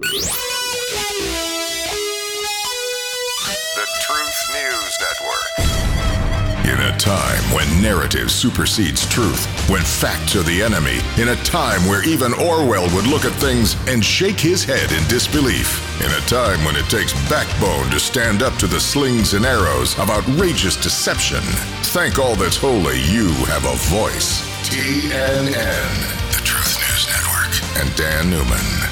The Truth News Network. In a time when narrative supersedes truth, when facts are the enemy, in a time where even Orwell would look at things and shake his head in disbelief, in a time when it takes backbone to stand up to the slings and arrows of outrageous deception, thank all that's holy you have a voice. TNN, the Truth News Network, and Dan Newman.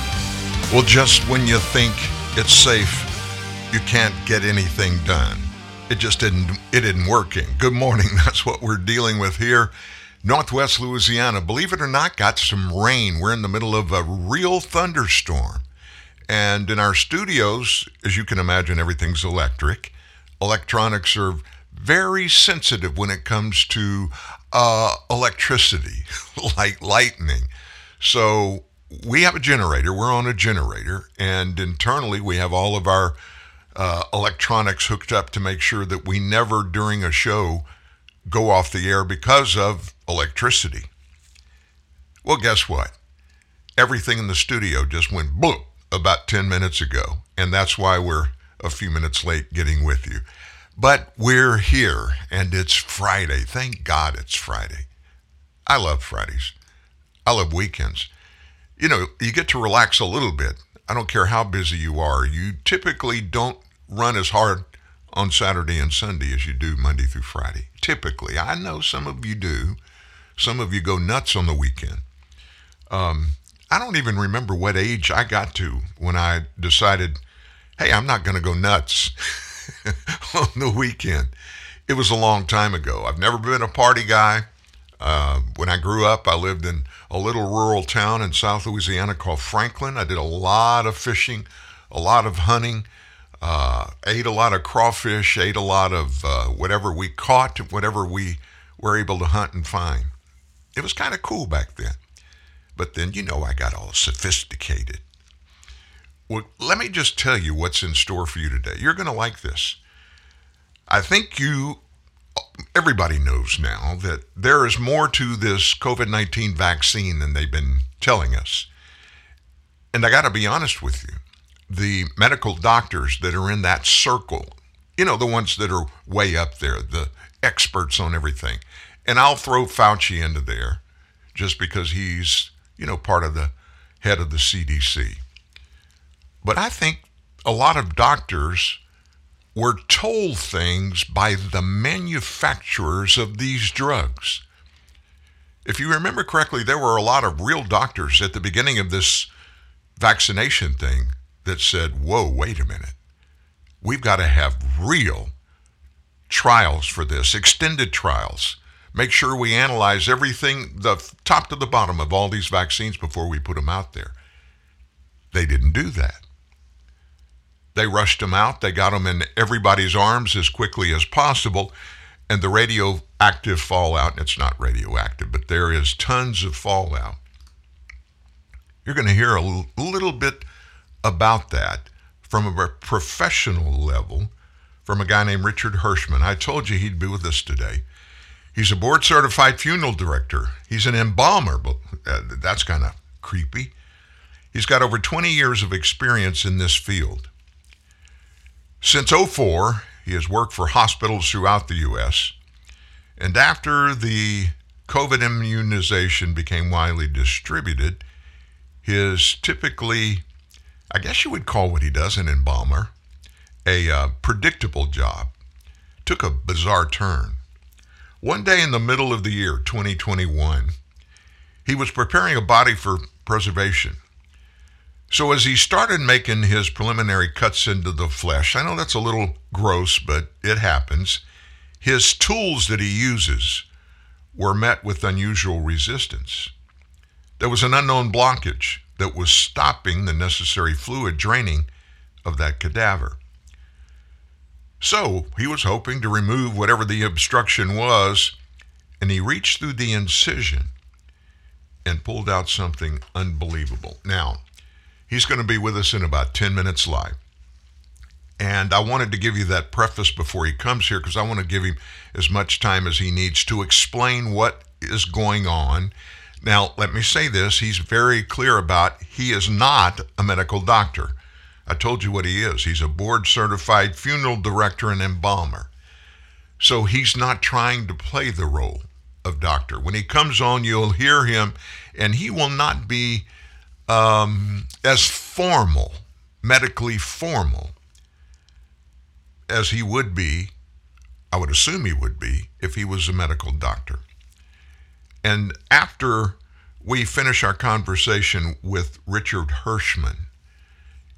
Well, just when you think it's safe, you can't get anything done. It just didn't it isn't working. Good morning. That's what we're dealing with here. Northwest Louisiana, believe it or not, got some rain. We're in the middle of a real thunderstorm. And in our studios, as you can imagine, everything's electric. Electronics are very sensitive when it comes to uh, electricity, like lightning. So we have a generator. We're on a generator, and internally we have all of our uh, electronics hooked up to make sure that we never, during a show, go off the air because of electricity. Well, guess what? Everything in the studio just went bloop about 10 minutes ago, and that's why we're a few minutes late getting with you. But we're here, and it's Friday. Thank God it's Friday. I love Fridays. I love weekends you know, you get to relax a little bit. I don't care how busy you are. You typically don't run as hard on Saturday and Sunday as you do Monday through Friday. Typically, I know some of you do. Some of you go nuts on the weekend. Um, I don't even remember what age I got to when I decided, hey, I'm not going to go nuts on the weekend. It was a long time ago. I've never been a party guy. Uh, when I grew up, I lived in a little rural town in South Louisiana called Franklin. I did a lot of fishing, a lot of hunting, uh, ate a lot of crawfish, ate a lot of uh, whatever we caught, whatever we were able to hunt and find. It was kind of cool back then. But then, you know, I got all sophisticated. Well, let me just tell you what's in store for you today. You're going to like this. I think you everybody knows now that there is more to this COVID 19 vaccine than they've been telling us. And I got to be honest with you the medical doctors that are in that circle, you know, the ones that are way up there, the experts on everything. And I'll throw Fauci into there just because he's, you know, part of the head of the CDC. But I think a lot of doctors were told things by the manufacturers of these drugs. If you remember correctly, there were a lot of real doctors at the beginning of this vaccination thing that said, whoa, wait a minute. We've got to have real trials for this, extended trials. Make sure we analyze everything, the top to the bottom of all these vaccines before we put them out there. They didn't do that. They rushed him out. They got him in everybody's arms as quickly as possible. And the radioactive fallout, it's not radioactive, but there is tons of fallout. You're going to hear a little bit about that from a professional level from a guy named Richard Hirschman. I told you he'd be with us today. He's a board certified funeral director. He's an embalmer, but uh, that's kind of creepy. He's got over 20 years of experience in this field. Since 04, he has worked for hospitals throughout the U.S. And after the COVID immunization became widely distributed, his typically, I guess you would call what he does an embalmer, a uh, predictable job, took a bizarre turn. One day in the middle of the year, 2021, he was preparing a body for preservation. So as he started making his preliminary cuts into the flesh, I know that's a little gross, but it happens. His tools that he uses were met with unusual resistance. There was an unknown blockage that was stopping the necessary fluid draining of that cadaver. So he was hoping to remove whatever the obstruction was, and he reached through the incision and pulled out something unbelievable. Now, He's going to be with us in about 10 minutes live. And I wanted to give you that preface before he comes here because I want to give him as much time as he needs to explain what is going on. Now, let me say this he's very clear about he is not a medical doctor. I told you what he is. He's a board certified funeral director and embalmer. So he's not trying to play the role of doctor. When he comes on, you'll hear him, and he will not be um, as formal, medically formal, as he would be, I would assume he would be, if he was a medical doctor. And after we finish our conversation with Richard Hirschman,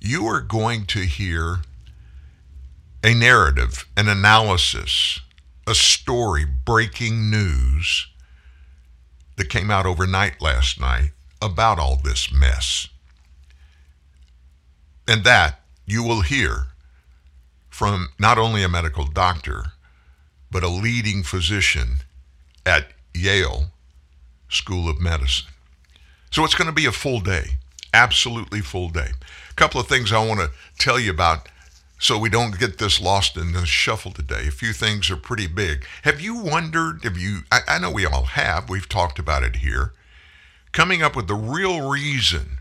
you are going to hear a narrative, an analysis, a story, breaking news that came out overnight last night about all this mess. And that you will hear from not only a medical doctor, but a leading physician at Yale School of Medicine. So it's going to be a full day, absolutely full day. A couple of things I want to tell you about so we don't get this lost in the shuffle today. A few things are pretty big. Have you wondered, have you, I, I know we all have, we've talked about it here, coming up with the real reason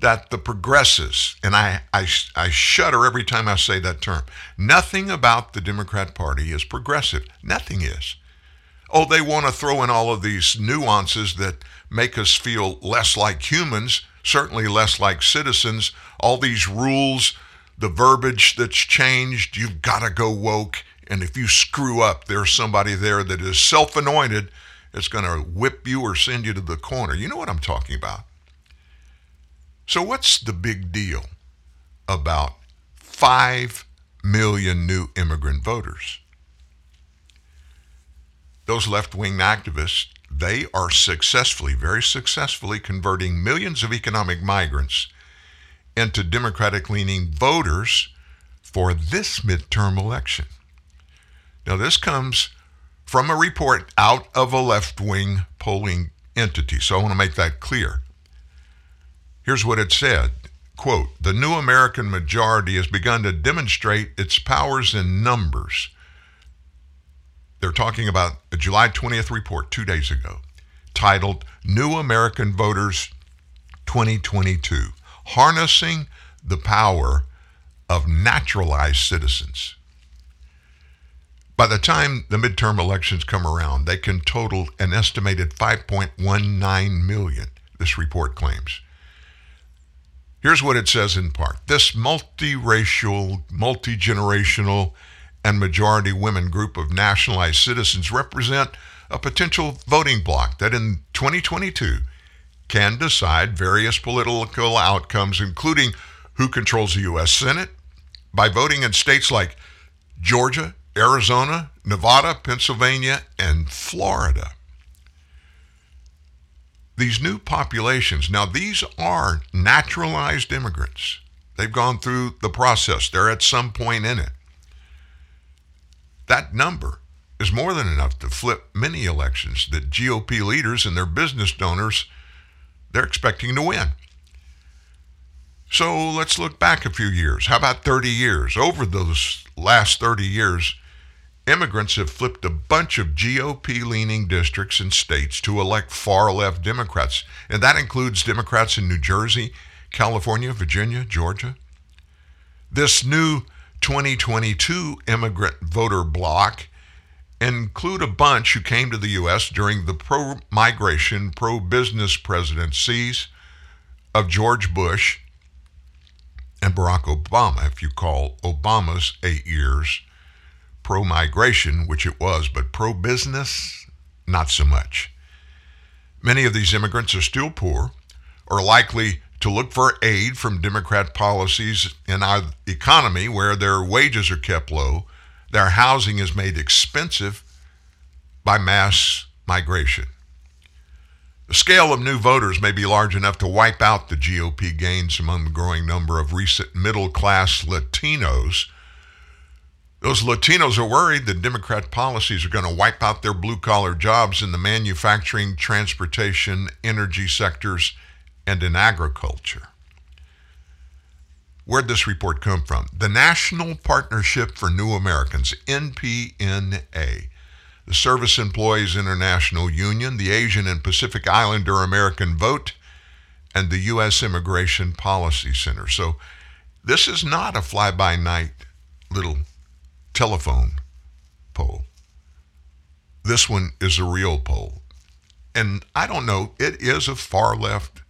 that the progressives, and I, I, I shudder every time I say that term, nothing about the Democrat Party is progressive. Nothing is. Oh, they want to throw in all of these nuances that make us feel less like humans, certainly less like citizens, all these rules, the verbiage that's changed, you've got to go woke. And if you screw up, there's somebody there that is self anointed that's going to whip you or send you to the corner. You know what I'm talking about. So, what's the big deal about 5 million new immigrant voters? Those left wing activists, they are successfully, very successfully converting millions of economic migrants into Democratic leaning voters for this midterm election. Now, this comes from a report out of a left wing polling entity, so I want to make that clear. Here's what it said quote, the new American majority has begun to demonstrate its powers in numbers. They're talking about a July 20th report two days ago titled New American Voters 2022 Harnessing the Power of Naturalized Citizens. By the time the midterm elections come around, they can total an estimated 5.19 million, this report claims. Here's what it says in part This multiracial, multi generational, and majority women group of nationalized citizens represent a potential voting bloc that in 2022 can decide various political outcomes, including who controls the U.S. Senate, by voting in states like Georgia, Arizona, Nevada, Pennsylvania, and Florida these new populations, now these are naturalized immigrants. They've gone through the process, they're at some point in it. That number is more than enough to flip many elections that GOP leaders and their business donors they're expecting to win. So let's look back a few years. How about 30 years? Over those last 30 years, immigrants have flipped a bunch of GOP leaning districts and states to elect far left Democrats. And that includes Democrats in New Jersey, California, Virginia, Georgia. This new 2022 immigrant voter bloc include a bunch who came to the U.S. during the pro migration, pro business presidencies of George Bush and Barack Obama, if you call Obama's eight years pro migration, which it was, but pro business, not so much. Many of these immigrants are still poor, are likely to look for aid from Democrat policies in our economy where their wages are kept low, their housing is made expensive by mass migration. The scale of new voters may be large enough to wipe out the GOP gains among the growing number of recent middle class Latinos those Latinos are worried that Democrat policies are going to wipe out their blue collar jobs in the manufacturing, transportation, energy sectors, and in agriculture. Where'd this report come from? The National Partnership for New Americans, NPNA. the Service Employees International Union, the Asian and Pacific Islander American Vote, and the U.S. Immigration Policy Center. So this is not a fly by night little telephone poll. This one is a real poll. And I don't know, it is a far left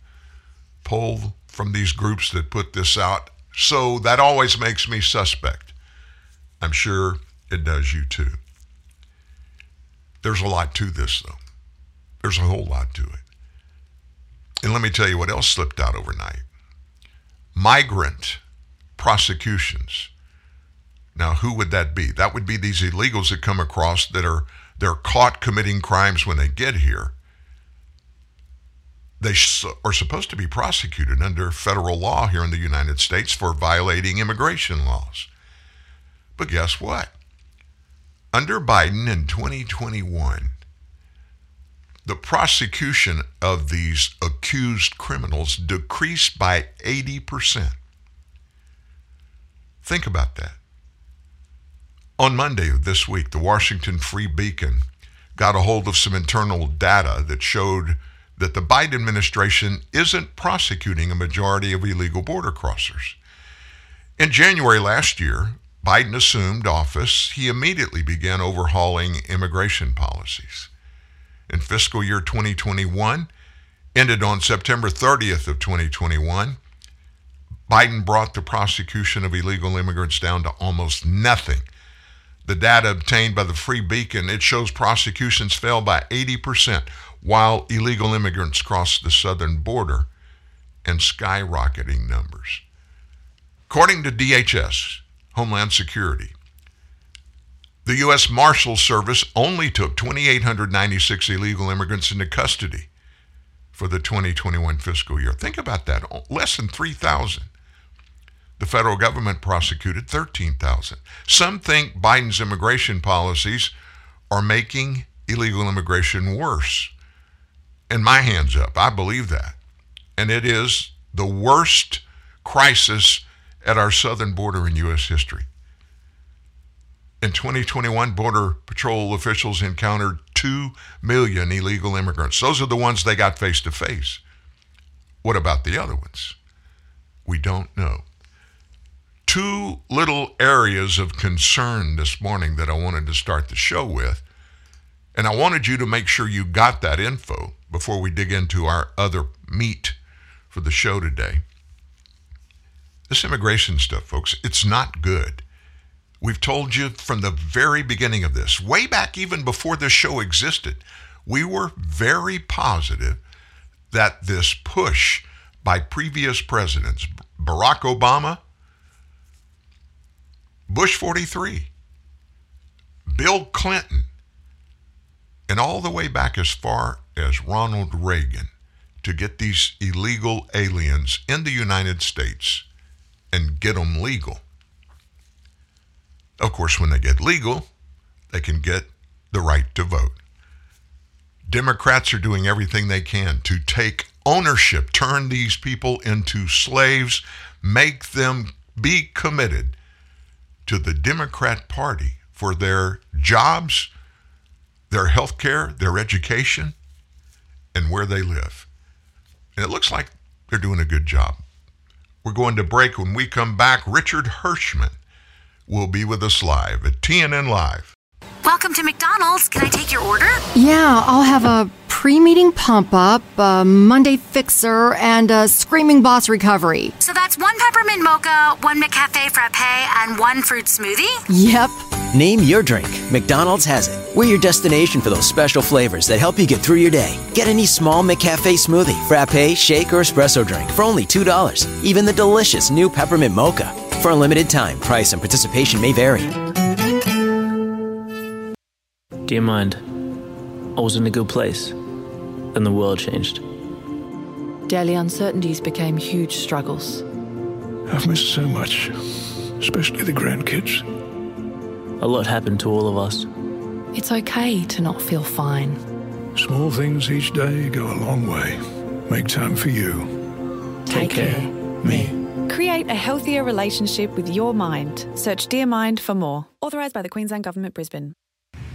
poll from these groups that put this out. So that always makes me suspect. I'm sure it does you too. There's a lot to this, though. There's a whole lot to it. And let me tell you what else slipped out overnight migrant prosecutions. Now, who would that be? That would be these illegals that come across that are they're caught committing crimes when they get here. They are supposed to be prosecuted under federal law here in the United States for violating immigration laws. But guess what? Under Biden in 2021, the prosecution of these accused criminals decreased by 80%. Think about that. On Monday of this week, the Washington Free Beacon got a hold of some internal data that showed that the Biden administration isn't prosecuting a majority of illegal border crossers. In January last year, Biden assumed office, he immediately began overhauling immigration policies. In fiscal year 2021, ended on September 30th of 2021, Biden brought the prosecution of illegal immigrants down to almost nothing. The data obtained by the Free Beacon, it shows prosecutions fell by 80% while illegal immigrants crossed the southern border and skyrocketing numbers. According to DHS, Homeland Security. The U.S. Marshal Service only took 2,896 illegal immigrants into custody for the 2021 fiscal year. Think about that less than 3,000. The federal government prosecuted 13,000. Some think Biden's immigration policies are making illegal immigration worse. And my hands up, I believe that. And it is the worst crisis at our southern border in U.S. history. In 2021, Border Patrol officials encountered 2 million illegal immigrants. Those are the ones they got face to face. What about the other ones? We don't know. Two little areas of concern this morning that I wanted to start the show with. And I wanted you to make sure you got that info before we dig into our other meat for the show today. This immigration stuff, folks, it's not good. We've told you from the very beginning of this, way back even before this show existed, we were very positive that this push by previous presidents, Barack Obama, Bush 43, Bill Clinton, and all the way back as far as Ronald Reagan to get these illegal aliens in the United States and get them legal. Of course, when they get legal, they can get the right to vote. Democrats are doing everything they can to take ownership, turn these people into slaves, make them be committed to the Democrat Party for their jobs, their health care, their education, and where they live. And it looks like they're doing a good job. We're going to break. When we come back, Richard Hirschman will be with us live at TNN Live. Welcome to McDonald's. Can I take your order? Yeah, I'll have a pre meeting pump up, a Monday fixer, and a screaming boss recovery. So that's one peppermint mocha, one McCafe frappe, and one fruit smoothie? Yep. Name your drink. McDonald's has it. We're your destination for those special flavors that help you get through your day. Get any small McCafe smoothie, frappe, shake, or espresso drink for only $2. Even the delicious new peppermint mocha. For a limited time, price and participation may vary. Dear mind, I was in a good place. Then the world changed. Daily uncertainties became huge struggles. I've missed so much, especially the grandkids. A lot happened to all of us. It's okay to not feel fine. Small things each day go a long way. Make time for you. Take, Take care. care. Me. Create a healthier relationship with your mind. Search Dear Mind for more. Authorised by the Queensland Government, Brisbane.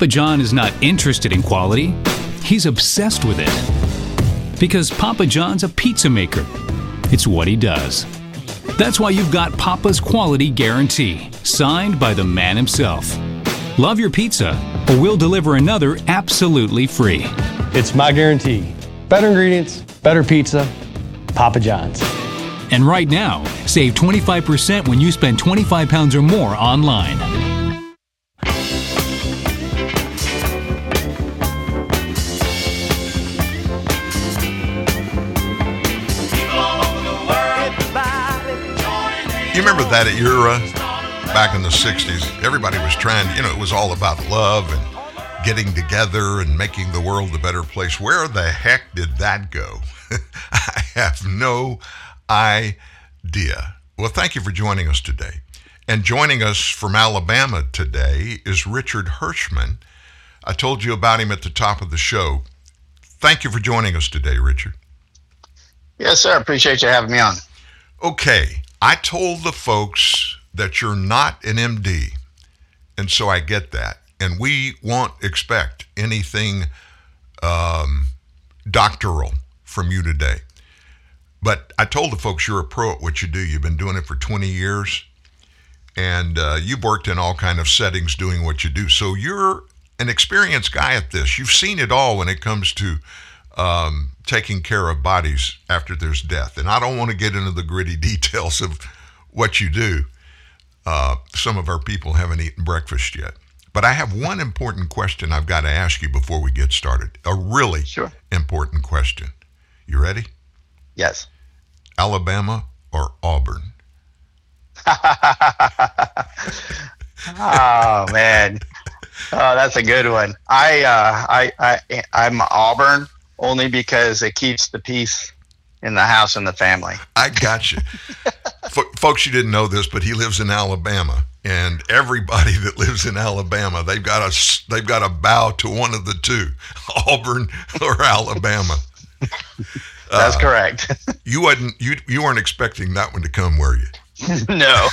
Papa John is not interested in quality, he's obsessed with it. Because Papa John's a pizza maker. It's what he does. That's why you've got Papa's quality guarantee, signed by the man himself. Love your pizza, or we'll deliver another absolutely free. It's my guarantee. Better ingredients, better pizza, Papa John's. And right now, save 25% when you spend 25 pounds or more online. You remember that era back in the 60s? Everybody was trying, you know, it was all about love and getting together and making the world a better place. Where the heck did that go? I have no idea. Well, thank you for joining us today. And joining us from Alabama today is Richard Hirschman. I told you about him at the top of the show. Thank you for joining us today, Richard. Yes, sir. Appreciate you having me on. Okay. I told the folks that you're not an MD, and so I get that. And we won't expect anything um, doctoral from you today. But I told the folks you're a pro at what you do. You've been doing it for 20 years, and uh, you've worked in all kind of settings doing what you do. So you're an experienced guy at this. You've seen it all when it comes to um, taking care of bodies after there's death. And I don't want to get into the gritty details of what you do. Uh, some of our people haven't eaten breakfast yet. But I have one important question I've got to ask you before we get started. A really sure. important question. You ready? Yes. Alabama or Auburn? oh man, oh that's a good one. I uh, I I I'm Auburn only because it keeps the peace in the house and the family. I got you. F- folks, you didn't know this, but he lives in Alabama, and everybody that lives in Alabama, they've got a they've got to bow to one of the two, Auburn or Alabama. That's uh, correct. you wasn't you you weren't expecting that one to come, were you? no.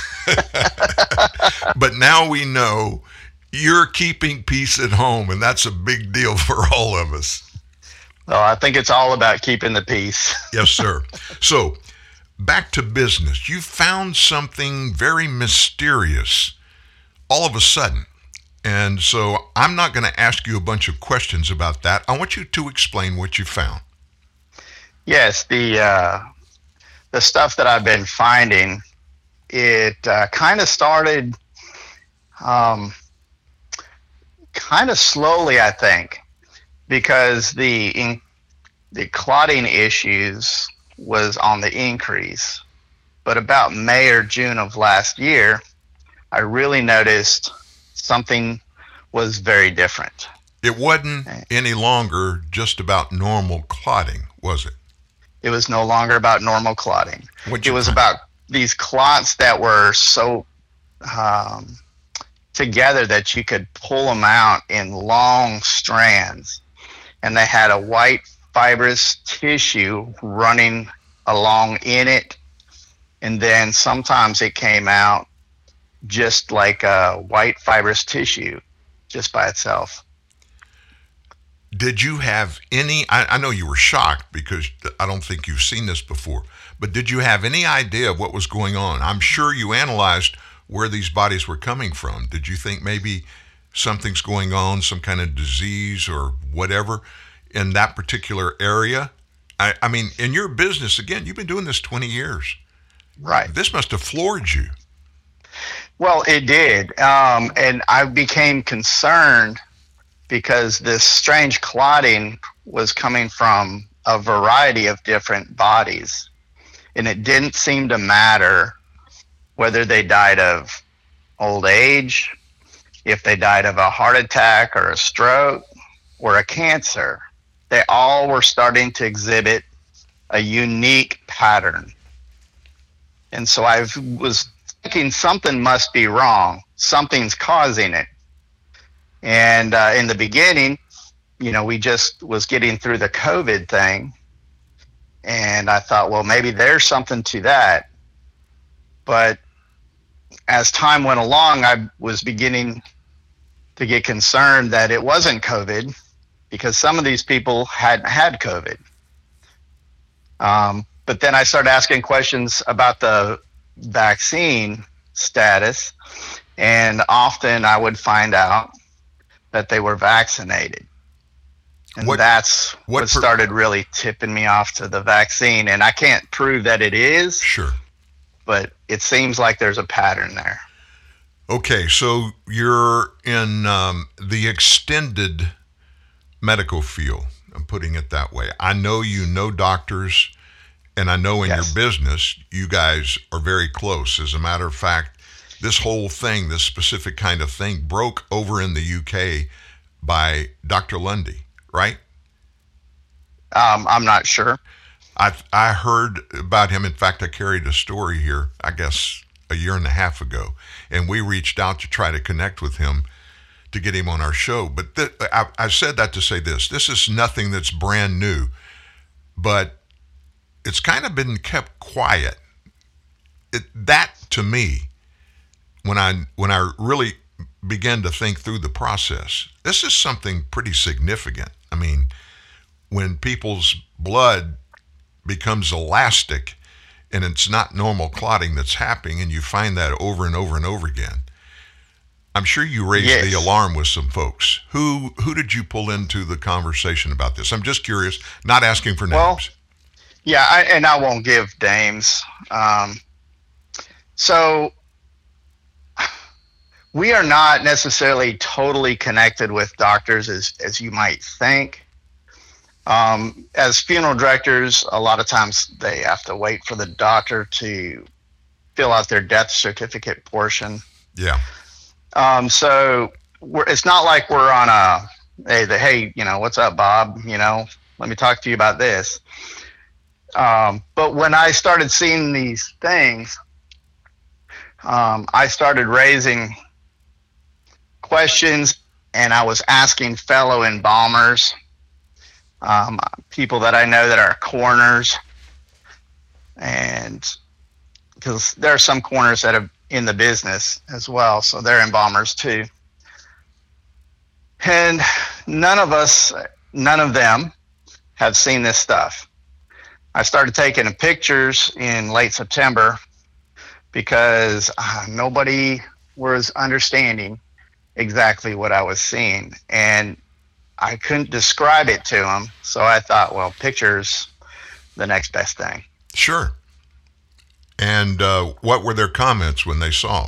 but now we know you're keeping peace at home, and that's a big deal for all of us. I think it's all about keeping the peace. yes, sir. So, back to business. You found something very mysterious all of a sudden. And so I'm not going to ask you a bunch of questions about that. I want you to explain what you found. Yes, the uh, the stuff that I've been finding, it uh, kind of started um, kind of slowly, I think because the in, the clotting issues was on the increase. But about May or June of last year, I really noticed something was very different. It wasn't any longer just about normal clotting, was it? It was no longer about normal clotting. What'd it was find? about these clots that were so um, together that you could pull them out in long strands and they had a white fibrous tissue running along in it. And then sometimes it came out just like a white fibrous tissue just by itself. Did you have any? I, I, know you were shocked because I don't think you've seen this before, but did you have any idea of what was going on? I'm sure you analyzed where these bodies were coming from. Did you think maybe something's going on, some kind of disease or whatever in that particular area. I, I mean, in your business, again, you've been doing this 20 years. Right. This must have floored you. Well, it did. Um, and I became concerned because this strange clotting was coming from a variety of different bodies. And it didn't seem to matter whether they died of old age, if they died of a heart attack or a stroke or a cancer, they all were starting to exhibit a unique pattern. And so I was thinking something must be wrong. Something's causing it. And uh, in the beginning, you know, we just was getting through the COVID thing. And I thought, well, maybe there's something to that. But as time went along, I was beginning to get concerned that it wasn't COVID because some of these people had had COVID. Um, but then I started asking questions about the vaccine status, and often I would find out that they were vaccinated. And What- that's what what per- started really tipping me off to the vaccine. And I can't prove that it is, Sure. but it seems like there's a pattern there. Okay, so you're in um, the extended medical field. I'm putting it that way. I know you know doctors, and I know in Yes. your business, you guys are very close. As a matter of fact, this whole thing, this specific kind of thing, broke over in the UK by Dr. Lundy, right? Um, I'm not sure. I I heard about him. In fact, I carried a story here. I guess a year and a half ago, and we reached out to try to connect with him to get him on our show. But th- I, I said that to say this: this is nothing that's brand new, but it's kind of been kept quiet. It, that to me, when I when I really began to think through the process, this is something pretty significant. I mean, when people's blood becomes elastic and it's not normal clotting that's happening and you find that over and over and over again i'm sure you raised Yes. the alarm with some folks who who did you pull into the conversation about this i'm just curious not asking for names Well, Yeah, I, and I won't give names. Um, so we are not necessarily totally connected with doctors as, as you might think. Um, as funeral directors, a lot of times they have to wait for the doctor to fill out their death certificate portion. yeah Um, so we're, it's not like we're on a hey, the, hey, you know, what's up, Bob? You know, let me talk to you about this. Um, but when I started seeing these things, um, I started raising questions and I was asking fellow embalmers, um, people that I know that are coroners, and because there are some coroners that are in the business as well, so they're embalmers too. And none of us, none of them have seen this stuff. I started taking pictures in late September because uh, nobody was understanding exactly what I was seeing. And I couldn't describe it to them. So I thought, well, pictures, the next best thing. sure and uh, what were their comments when they saw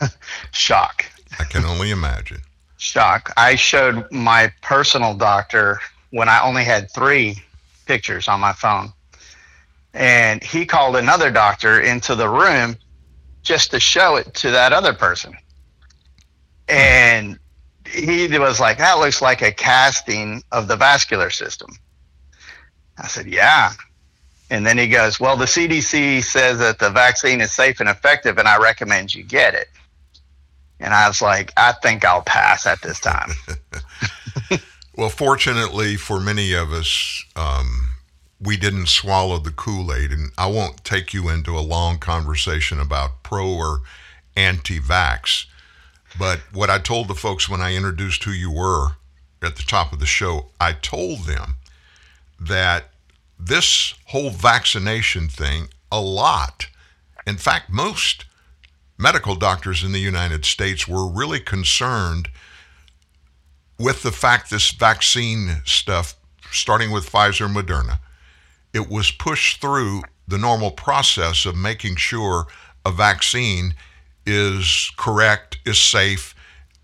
them Shock. i can only imagine shock. I showed my personal doctor when I only had three pictures on my phone. And he called another doctor into the room just to show it to that other person. And he was like, That looks like a casting of the vascular system. I said, Yeah. And then he goes, Well, the CDC says that the vaccine is safe and effective, and I recommend you get it. And I was like, I think I'll pass at this time. Well, fortunately for many of us, um, we didn't swallow the Kool Aid. And I won't take you into a long conversation about pro or anti vax. But what I told the folks when I introduced who you were at the top of the show, I told them that this whole vaccination thing, a lot, in fact, most medical doctors in the United States were really concerned with the fact this vaccine stuff, starting with Pfizer Moderna, it was pushed through the normal process of making sure a vaccine is correct, is safe,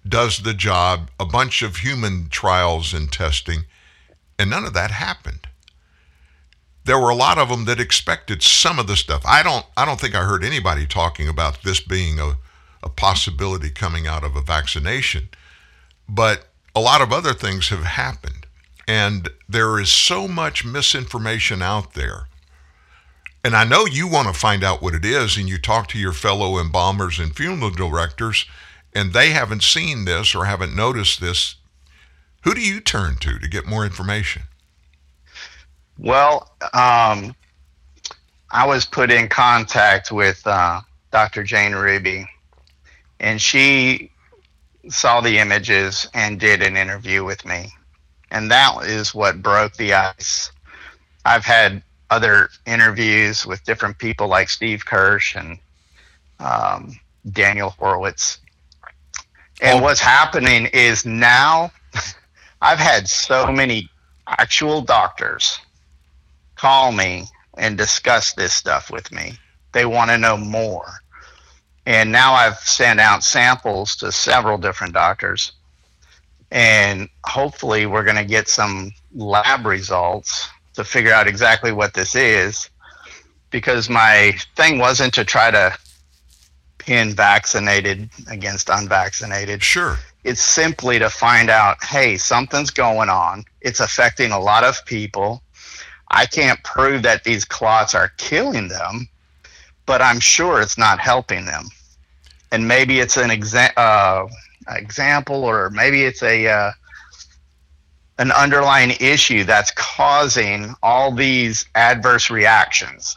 does the job, a bunch of human trials and testing, and none of that happened. There were a lot of them that expected some of the stuff. I don't I don't think I heard anybody talking about this being a a possibility coming out of a vaccination. But a lot of other things have happened. And there is so much misinformation out there. And I know you want to find out what it is, and you talk to your fellow embalmers and funeral directors, and they haven't seen this or haven't noticed this. Who do you turn to to get more information? Well, um, I was put in contact with uh, Dr. Jane Ruby, and she saw the images and did an interview with me. And that is what broke the ice. I've had other interviews with different people like Steve Kirsch and um, Daniel Horowitz. And oh. what's happening is now I've had so many actual doctors call me and discuss this stuff with me. They want to know more. And now I've sent out samples to several different doctors. And hopefully, we're going to get some lab results to figure out exactly what this is. Because my thing wasn't to try to pin vaccinated against unvaccinated. Sure. It's simply to find out hey, something's going on. It's affecting a lot of people I can't prove that these clots are killing them, but I'm sure it's not helping them. And maybe it's an exa- uh, example, or maybe it's a uh, an underlying issue that's causing all these adverse reactions.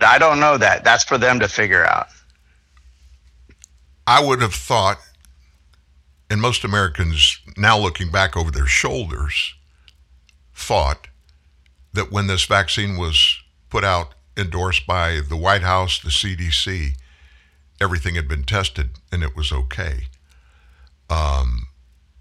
I don't know that. That's for them to figure out. I would have thought, and most Americans now looking back over their shoulders, thought that when this vaccine was put out, endorsed by the White House, the CDC, everything had been tested and it was okay. Um,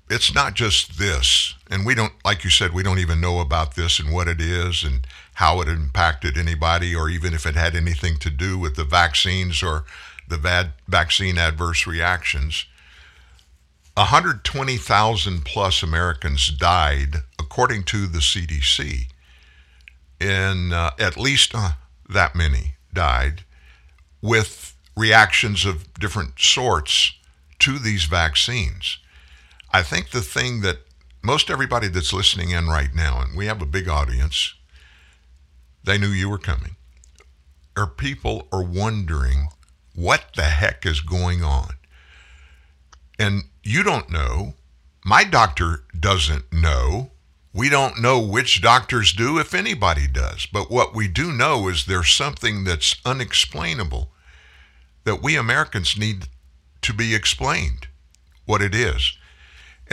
it's not just this, and we don't, like you said, we don't even know about this and what it is and how it impacted anybody, or even if it had anything to do with the vaccines or the bad vaccine adverse reactions. 120,000 plus Americans died, according to the CDC, in uh, at least uh, that many died with reactions of different sorts to these vaccines. I think the thing that most everybody that's listening in right now, and we have a big audience, they knew you were coming, or people are wondering what the heck is going on. And you don't know. My doctor doesn't know. We don't know which doctors do, if anybody does. But what we do know is there's something that's unexplainable that we Americans need to be explained what it is.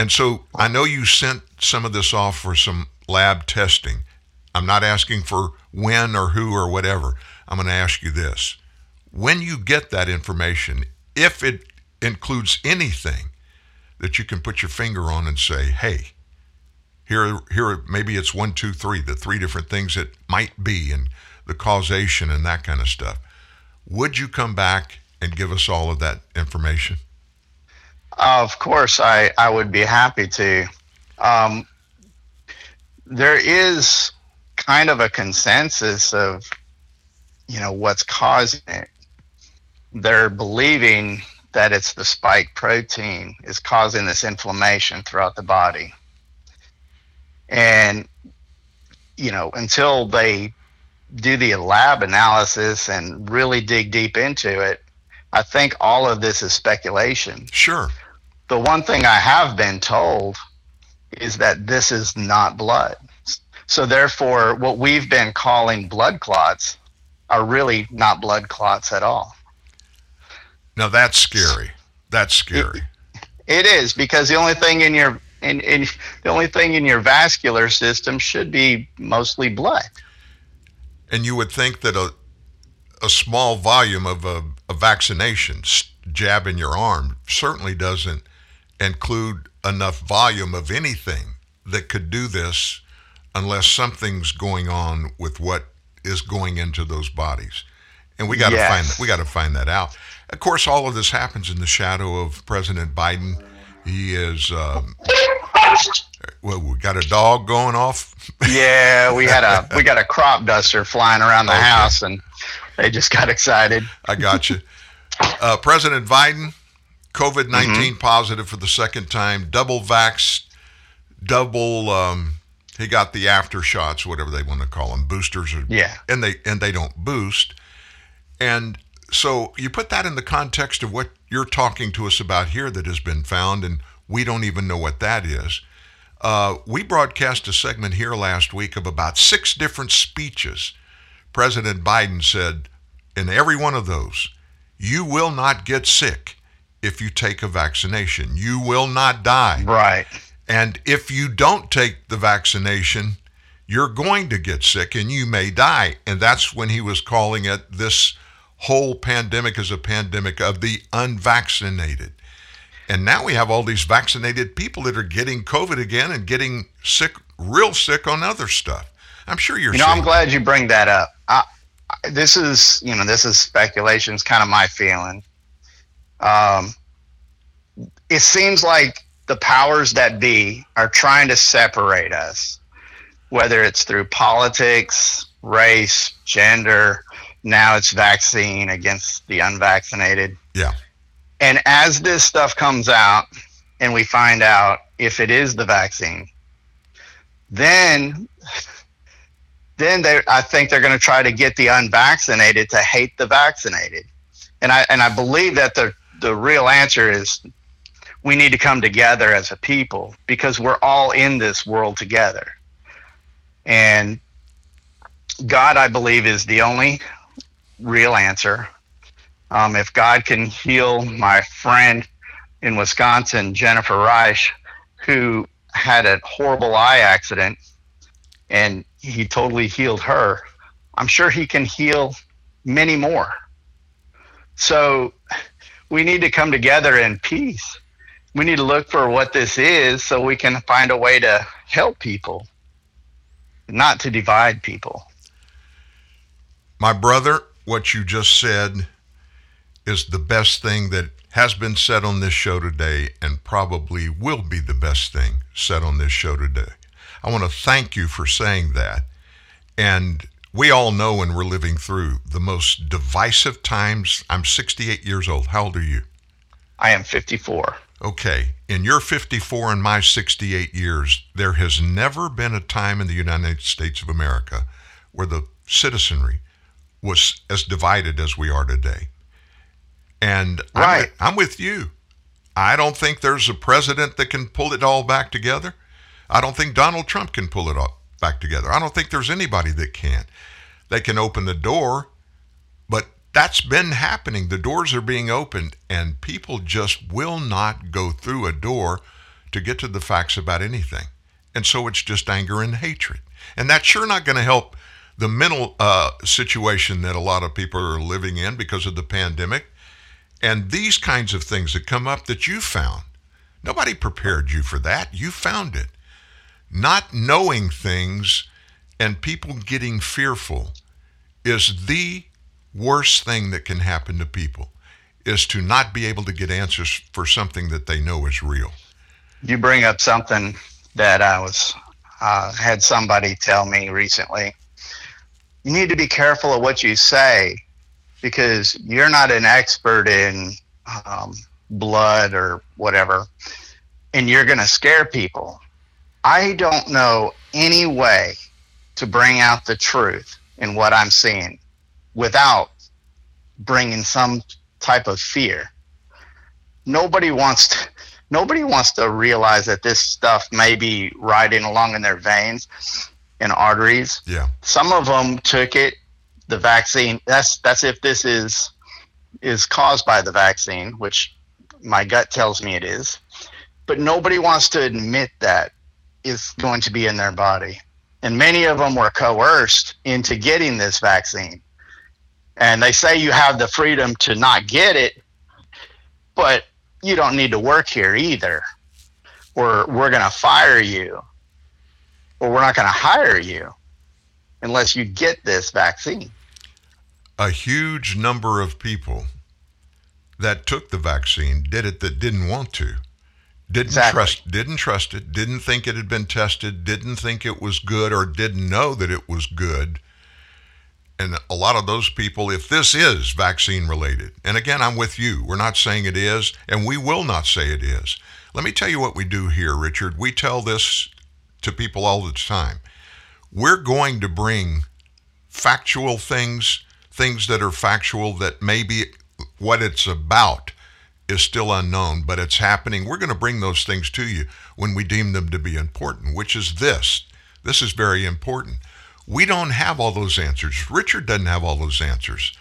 And so I know you sent some of this off for some lab testing. I'm not asking for when or who or whatever. I'm going to ask you this. When you get that information, if it includes anything that you can put your finger on and say, hey, here, here, maybe it's one, two, three, the three different things it might be, and the causation and that kind of stuff. Would you come back and give us all of that information? Of course, I, I would be happy to. Um, there is kind of a consensus of, you know, what's causing it. They're believing that it's the spike protein is causing this inflammation throughout the body and you know until they do the lab analysis and really dig deep into it i think all of this is speculation. Sure. The one thing i have been told is that this is not blood. So therefore what we've been calling blood clots are really not blood clots at all. Now that's scary. That's scary. It, it is because the only thing in your and, and the only thing in your vascular system should be mostly blood. And you would think that a a small volume of a, a vaccination jab in your arm certainly doesn't include enough volume of anything that could do this unless something's going on with what is going into those bodies. And we got to yes. find we got to find that out. Of course, all of this happens in the shadow of President Biden he is. Um, well, we got a dog going off. yeah, we had a we got a crop duster flying around the okay. house, and they just got excited. I got you. Uh, President Biden, COVID 19 positive for the second time, double vax, double. Um, he got the after shots, whatever they want to call them, boosters. Or, Yeah. and they and they don't boost. And so you put that in the context of what you're talking to us about here that has been found, and we don't even know what that is. Uh, we broadcast a segment here last week of about six different speeches. President Biden said in every one of those, you will not get sick if you take a vaccination. You will not die. Right. And if you don't take the vaccination, you're going to get sick and you may die. And that's when he was calling it this whole pandemic is a pandemic of the unvaccinated. And now we have all these vaccinated people that are getting COVID again and getting sick, real sick on other stuff. I'm sure you're You know, I'm glad you bring that up. This is, you know, this is speculation. It's kind of my feeling. Um, it seems like the powers that be are trying to separate us, whether it's through politics, race, gender. Now it's vaccine against the unvaccinated. Yeah. And as this stuff comes out and we find out if it is the vaccine, then then they I think they're going to try to get the unvaccinated to hate the vaccinated. And I and I believe that the the real answer is we need to come together as a people because we're all in this world together. And God, I believe, is the only real answer. Um, if God can heal my friend in Wisconsin, Jennifer Reich, who had a horrible eye accident, and he totally healed her, I'm sure he can heal many more. So we need to come together in peace. We need to look for what this is so we can find a way to help people, not to divide people. My brother, what you just said is the best thing that has been said on this show today and probably will be the best thing said on this show today. I want to thank you for saying that. And we all know when we're living through the most divisive times. I'm 68 years old. How old are you? I am 54. Okay. In your 54 and my 68 years, there has never been a time in the United States of America where the citizenry was as divided as we are today. And I'm, Right. with, I'm with you. I don't think there's a president that can pull it all back together. I don't think Donald Trump can pull it all back together. I don't think there's anybody that can. They can open the door, but that's been happening. The doors are being opened, and people just will not go through a door to get to the facts about anything. And so it's just anger and hatred. And that's sure not going to help the mental uh, situation that a lot of people are living in because of the pandemic. And these kinds of things that come up that you found. Nobody prepared you for that. You found it. Not knowing things and people getting fearful is the worst thing that can happen to people is to not be able to get answers for something that they know is real. You bring up something that I was uh, had somebody tell me recently. You need to be careful of what you say because you're not an expert in um, blood or whatever, and you're going to scare people. I don't know any way to bring out the truth in what I'm seeing without bringing some type of fear. Nobody wants to, nobody wants to realize that this stuff may be riding along in their veins and arteries. Yeah. Some of them took it, the vaccine. That's that's if this is is caused by the vaccine, which my gut tells me it is. But nobody wants to admit that is going to be in their body. And many of them were coerced into getting this vaccine. And they say you have the freedom to not get it, but you don't need to work here either. Or we're going to fire you, or we're not going to hire you unless you get this vaccine. A huge number of people that took the vaccine did it that didn't want to. Didn't Exactly. trust didn't trust it, didn't think it had been tested, didn't think it was good or didn't know that it was good. And a lot of those people, if this is vaccine related, and again, I'm with you, we're not saying it is, and we will not say it is. Let me tell you what we do here, Richard. We tell this to people all the time. We're going to bring factual things, things that are factual that maybe what it's about is still unknown, but it's happening. We're going to bring those things to you when we deem them to be important, which is this. This is very important. We don't have all those answers. Richard doesn't have all those answers.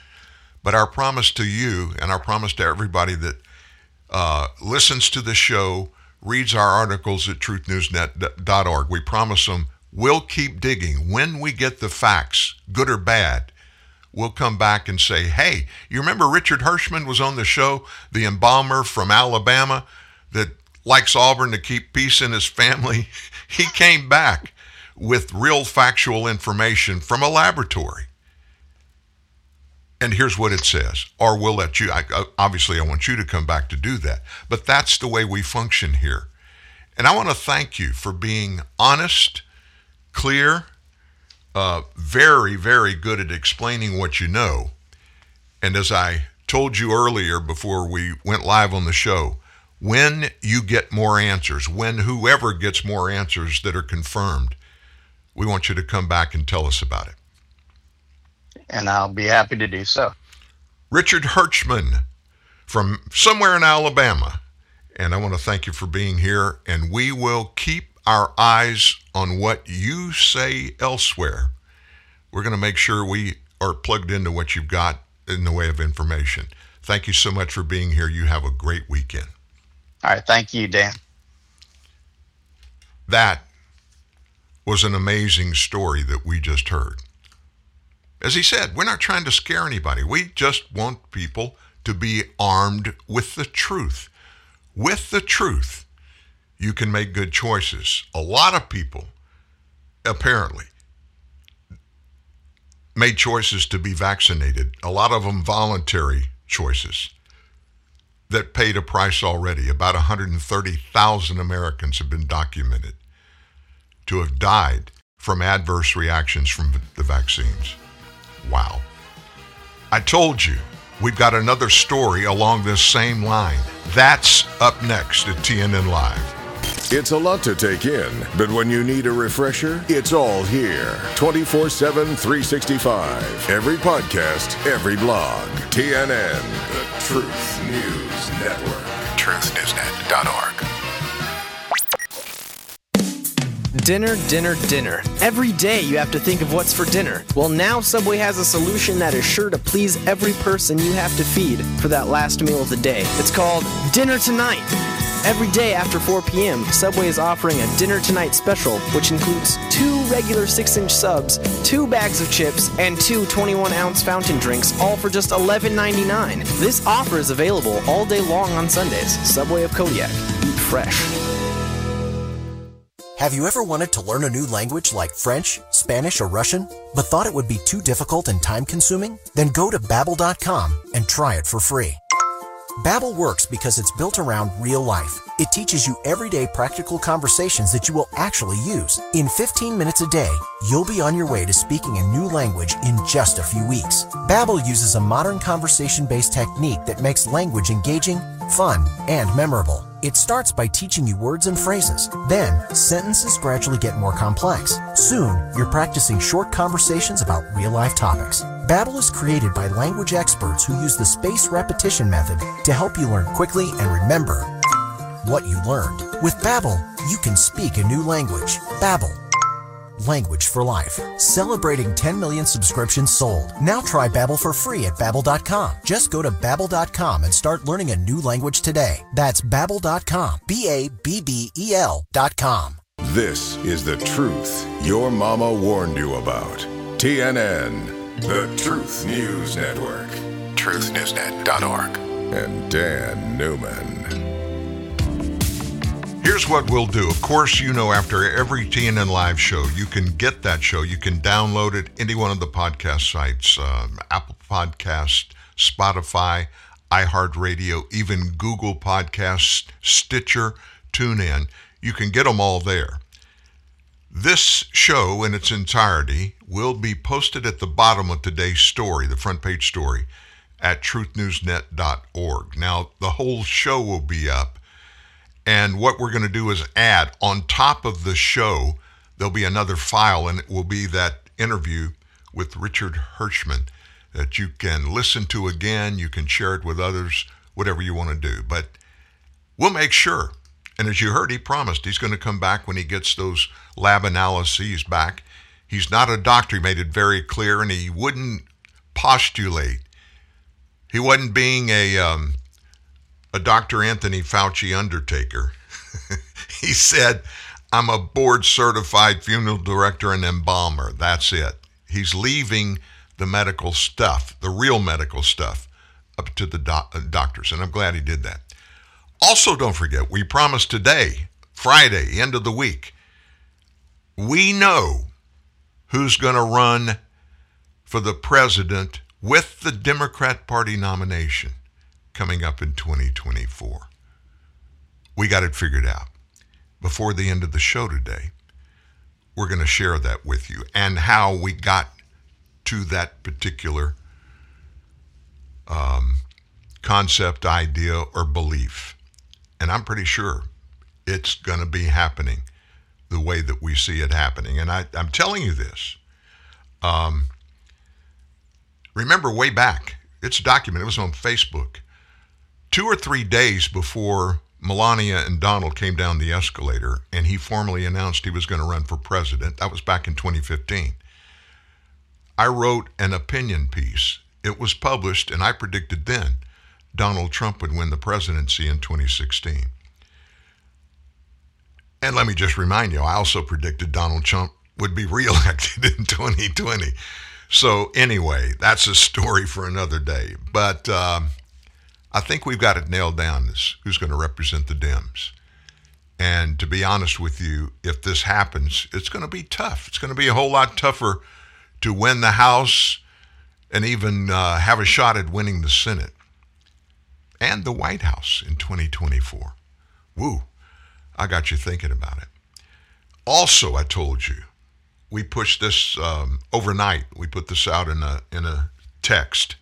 But our promise to you and our promise to everybody that uh, listens to the show, reads our articles at truthnewsnet.org, we promise them we'll keep digging. When we get the facts, good or bad, we'll come back and say, hey, you remember Richard Hirschman was on the show, the embalmer from Alabama that likes Auburn to keep peace in his family? he came back with real factual information from a laboratory. And here's what it says, or we'll let you, I, obviously, I want you to come back to do that. But that's the way we function here. And I want to thank you for being honest, clear, uh, very, very good at explaining what you know. And as I told you earlier before we went live on the show, when you get more answers, when whoever gets more answers that are confirmed, we want you to come back and tell us about it and I'll be happy to do so. Richard Hirschman from somewhere in Alabama. And I want to thank you for being here. And we will keep our eyes on what you say elsewhere. We're going to make sure we are plugged into what you've got in the way of information. Thank you so much for being here. You have a great weekend. All right. Thank you, Dan. That was an amazing story that we just heard. As he said, we're not trying to scare anybody. We just want people to be armed with the truth. With the truth, you can make good choices. A lot of people, apparently, made choices to be vaccinated, a lot of them voluntary choices that paid a price already. About 130,000 Americans have been documented to have died from adverse reactions from the vaccines. Wow. I told you, we've got another story along this same line. That's up next at TNN Live. It's a lot to take in, but when you need a refresher, it's all here. 24 7, 365. Every podcast, every blog. TNN, the Truth News Network. TruthNewsNet.org. Dinner, dinner, dinner. Every day you have to think of what's for dinner. Well, now Subway has a solution that is sure to please every person you have to feed for that last meal of the day. It's called Dinner Tonight. Every day after 4 p.m., Subway is offering a Dinner Tonight special, which includes two regular 6 inch subs, two bags of chips, and two 21 ounce fountain drinks, all for just $11.99. This offer is available all day long on Sundays. Subway of Kodiak. Eat fresh. Have you ever wanted to learn a new language like French, Spanish, or Russian, but thought it would be too difficult and time consuming? Then go to babbel.com and try it for free. Babbel works because it's built around real life. It teaches you everyday practical conversations that you will actually use. In 15 minutes a day, you'll be on your way to speaking a new language in just a few weeks. Babbel uses a modern conversation-based technique that makes language engaging, fun, and memorable. It starts by teaching you words and phrases. Then, sentences gradually get more complex. Soon, you're practicing short conversations about real-life topics. Babbel is created by language experts who use the spaced repetition method to help you learn quickly and remember what you learned. With Babbel, you can speak a new language. Babbel, language for life. Celebrating 10 million subscriptions sold. Now try Babbel for free at babbel.com. Just go to babbel.com and start learning a new language today. That's babbel.com. B A B B E L.com. This is the truth your mama warned you about. TNN, the Truth News Network. TruthNewsNet.org. And Dan Newman. Here's what we'll do. Of course, you know, after every TNN Live show, you can get that show. You can download it any one of the podcast sites um, Apple Podcast, Spotify, iHeartRadio, even Google Podcasts, Stitcher, TuneIn. You can get them all there. This show in its entirety will be posted at the bottom of today's story, the front page story, at truthnewsnet.org. Now, the whole show will be up, and what we're going to do is add on top of the show, there'll be another file, and it will be that interview with Richard Hirschman that you can listen to again. You can share it with others, whatever you want to do. But we'll make sure. And as you heard, he promised he's going to come back when he gets those lab analyses back. He's not a doctor. He made it very clear, and he wouldn't postulate. He wasn't being a um, a Dr. Anthony Fauci undertaker. he said, "I'm a board certified funeral director and embalmer. That's it." He's leaving the medical stuff, the real medical stuff, up to the uh, doctors, and I'm glad he did that. Also, don't forget, we promised today, Friday, end of the week, we know who's going to run for the president with the Democrat Party nomination coming up in 2024. We got it figured out. Before the end of the show today, we're going to share that with you and how we got to that particular um, concept, idea, or belief. And I'm pretty sure it's going to be happening the way that we see it happening. And I, am telling you this. Um, remember, way back, it's documented, it was on Facebook. Two or three days before Melania and Donald came down the escalator and he formally announced he was going to run for president, that was back in 2015. I wrote an opinion piece. It was published, and I predicted then Donald Trump would win the presidency in 2016. And let me just remind you, I also predicted Donald Trump would be reelected in 2020. So, anyway, that's a story for another day. But um, I think we've got it nailed down who's going to represent the Dems. And to be honest with you, if this happens, it's going to be tough. It's going to be a whole lot tougher to win the House and even uh, have a shot at winning the Senate and the White House in 2024. Woo, I got you thinking about it. Also, I told you, we pushed this um, overnight. We put this out in a in a text.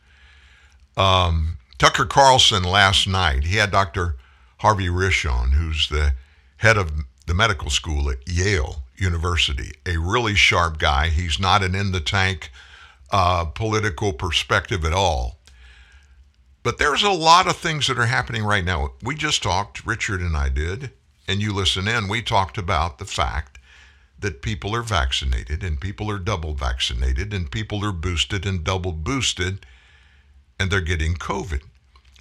Um, Tucker Carlson last night, he had Dr. Harvey Risch on, who's the head of the medical school at Yale University. A really sharp guy. He's not an in the tank uh, political perspective at all. But there's a lot of things that are happening right now. We just talked, Richard and I did, and you listen in. We talked about the fact that people are vaccinated and people are double vaccinated and people are boosted and double boosted and they're getting COVID.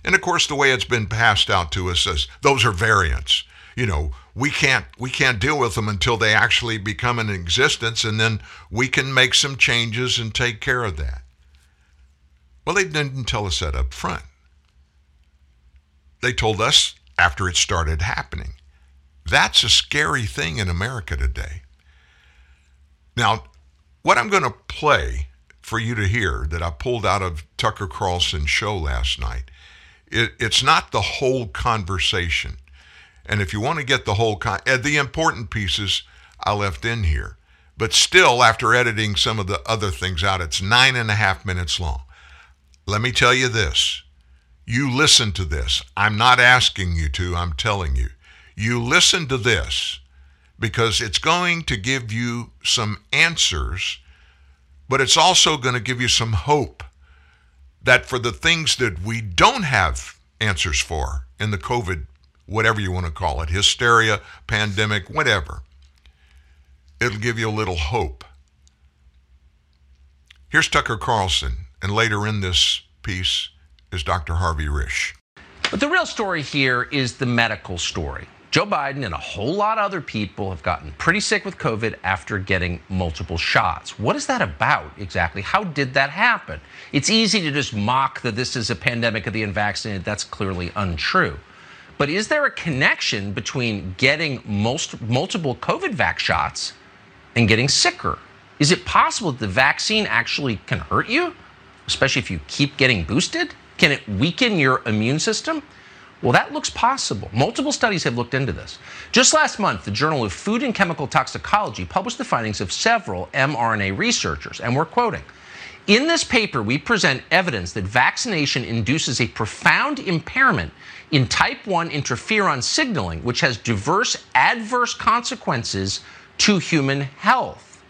And of course, the way it's been passed out to us is those are variants. You know, we can't we can't deal with them until they actually become in existence, and then we can make some changes and take care of that. Well, they didn't tell us that up front. They told us after it started happening. That's a scary thing in America today. Now, what I'm going to play for you to hear that I pulled out of Tucker Carlson's show last night, it, it's not the whole conversation. And if you want to get the whole, con- the important pieces I left in here. But still, after editing some of the other things out, it's nine and a half minutes long. Let me tell you this. You listen to this. I'm not asking you to, I'm telling you. You listen to this because it's going to give you some answers, but it's also going to give you some hope that for the things that we don't have answers for in the COVID, whatever you want to call it, hysteria, pandemic, whatever, it'll give you a little hope. Here's Tucker Carlson, and later in this piece is Dr. Harvey Risch. But the real story here is the medical story. Joe Biden and a whole lot of other people have gotten pretty sick with COVID after getting multiple shots. What is that about exactly? How did that happen? It's easy to just mock that this is a pandemic of the unvaccinated. That's clearly untrue. But is there a connection between getting most, multiple COVID vac shots and getting sicker? Is it possible that the vaccine actually can hurt you, especially if you keep getting boosted? Can it weaken your immune system? Well, that looks possible. Multiple studies have looked into this. Just last month, the Journal of Food and Chemical Toxicology published the findings of several mRNA researchers, and we're quoting. In this paper, we present evidence that vaccination induces a profound impairment in type 1 interferon signaling, which has diverse adverse consequences to human health.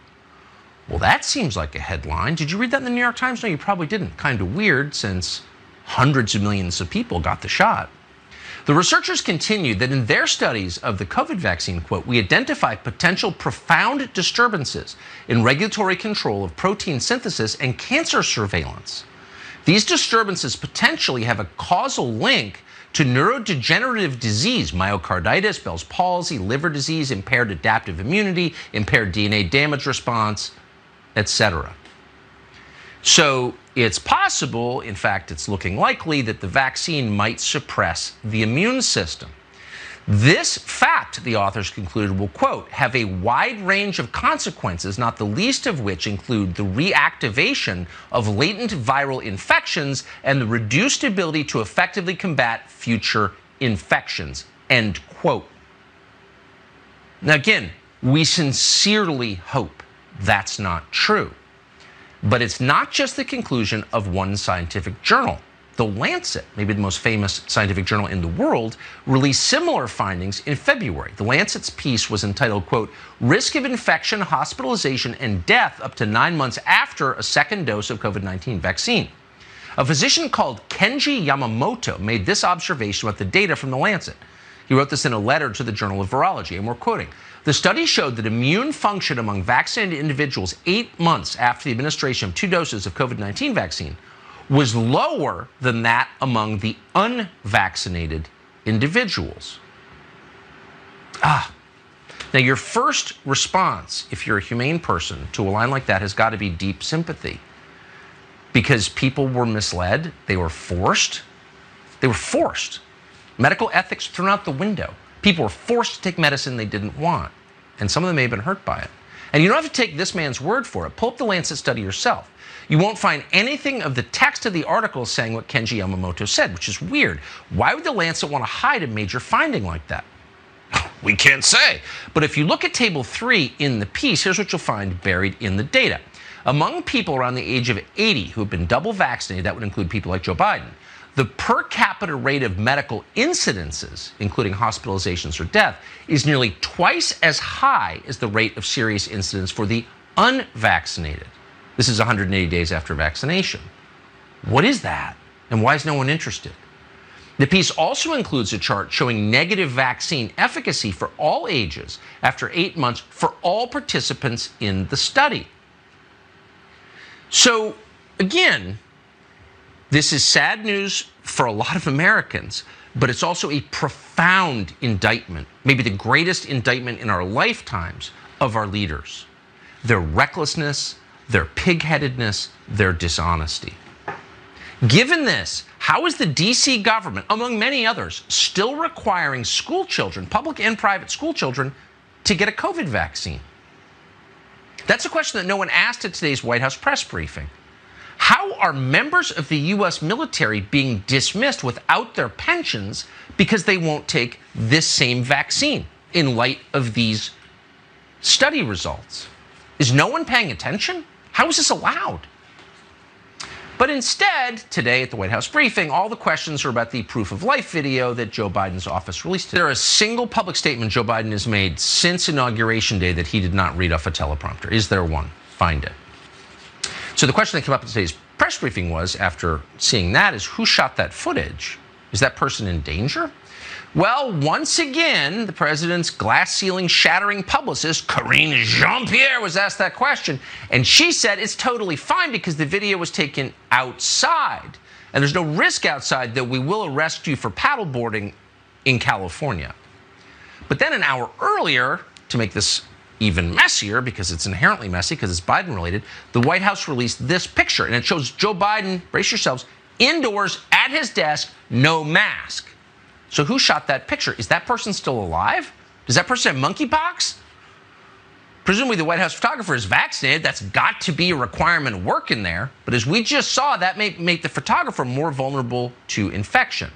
Well, that seems like a headline. Did you read that in the New York Times? No, you probably didn't. Kind of weird since hundreds of millions of people got the shot. The researchers continued that in their studies of the COVID vaccine, quote, we identified potential profound disturbances in regulatory control of protein synthesis and cancer surveillance. These disturbances potentially have a causal link to neurodegenerative disease, myocarditis, Bell's palsy, liver disease, impaired adaptive immunity, impaired DNA damage response, etc. So it's possible, in fact, it's looking likely, that the vaccine might suppress the immune system. This fact, the authors concluded, will, quote, have a wide range of consequences, not the least of which include the reactivation of latent viral infections and the reduced ability to effectively combat future infections, end quote. Now, again, we sincerely hope that's not true. But it's not just the conclusion of one scientific journal. The Lancet, maybe the most famous scientific journal in the world, released similar findings in February. The Lancet's piece was entitled, quote, Risk of Infection, Hospitalization, and Death up to nine months after a second dose of COVID 19 vaccine. A physician called Kenji Yamamoto made this observation about the data from the Lancet. He wrote this in a letter to the Journal of Virology, and we're quoting The study showed that immune function among vaccinated individuals eight months after the administration of two doses of COVID 19 vaccine was lower than that among the unvaccinated individuals. Ah. Now, your first response, if you're a humane person, to a line like that has got to be deep sympathy because people were misled, they were forced. They were forced. Medical ethics thrown out the window. People were forced to take medicine they didn't want, and some of them may have been hurt by it. And you don't have to take this man's word for it. Pull up the Lancet study yourself. You won't find anything of the text of the article saying what Kenji Yamamoto said, which is weird. Why would the Lancet want to hide a major finding like that? We can't say. But if you look at table three in the piece, here's what you'll find buried in the data. Among people around the age of 80 who have been double vaccinated, that would include people like Joe Biden, the per capita rate of medical incidences, including hospitalizations or death, is nearly twice as high as the rate of serious incidents for the unvaccinated. This is 180 days after vaccination. What is that? And why is no one interested? The piece also includes a chart showing negative vaccine efficacy for all ages after eight months for all participants in the study. So, again, this is sad news for a lot of Americans, but it's also a profound indictment, maybe the greatest indictment in our lifetimes of our leaders. Their recklessness, their pigheadedness, their dishonesty. Given this, how is the DC government, among many others, still requiring school children, public and private school children, to get a COVID vaccine? That's a question that no one asked at today's White House press briefing. How are members of the U.S. military being dismissed without their pensions because they won't take this same vaccine in light of these study results? Is no one paying attention? How is this allowed? But instead, today at the White House briefing, all the questions are about the proof of life video that Joe Biden's office released. There a single public statement Joe Biden has made since Inauguration Day that he did not read off a teleprompter. Is there one? Find it. So the question that came up at today's press briefing was, after seeing that, is who shot that footage? Is that person in danger? Well, once again, the president's glass ceiling shattering publicist, Karine Jean Pierre, was asked that question. And she said it's totally fine because the video was taken outside. And there's no risk outside that we will arrest you for paddleboarding in California. But then an hour earlier, to make this even messier because it's inherently messy because it's Biden related, the White House released this picture and it shows Joe Biden, brace yourselves, indoors at his desk, no mask. So who shot that picture? Is that person still alive? Does that person have monkeypox? Presumably the White House photographer is vaccinated. That's got to be a requirement of work in there. But as we just saw, that may make the photographer more vulnerable to infection.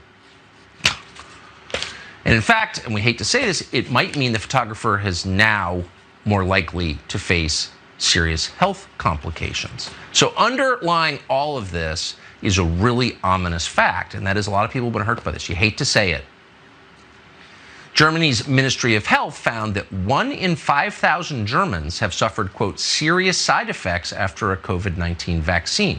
And in fact, and we hate to say this, it might mean the photographer has now more likely to face serious health complications. So, underlying all of this is a really ominous fact, and that is a lot of people have been hurt by this. You hate to say it. Germany's Ministry of Health found that one in 5,000 Germans have suffered, quote, serious side effects after a COVID 19 vaccine.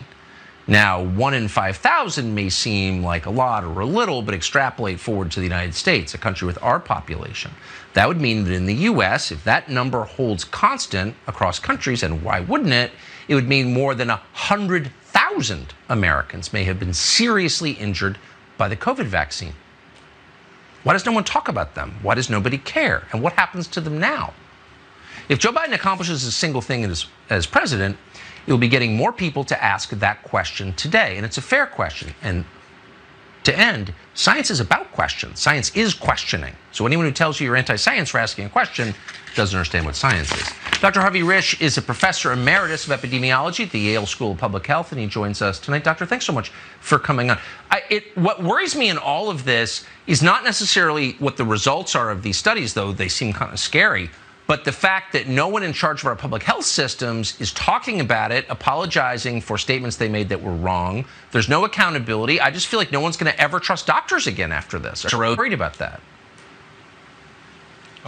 Now, one in 5,000 may seem like a lot or a little, but extrapolate forward to the United States, a country with our population. That would mean that in the US, if that number holds constant across countries, and why wouldn't it? It would mean more than 100,000 Americans may have been seriously injured by the COVID vaccine. Why does no one talk about them? Why does nobody care? And what happens to them now? If Joe Biden accomplishes a single thing as, as president, you'll be getting more people to ask that question today. And it's a fair question. And to end, science is about questions. Science is questioning. So anyone who tells you you're anti science for asking a question doesn't understand what science is. Dr. Harvey Risch is a professor emeritus of epidemiology at the Yale School of Public Health, and he joins us tonight. Doctor, thanks so much for coming on. I, it, what worries me in all of this is not necessarily what the results are of these studies, though they seem kind of scary but the fact that no one in charge of our public health systems is talking about it, apologizing for statements they made that were wrong, there's no accountability. I just feel like no one's going to ever trust doctors again after this. I'm worried about that.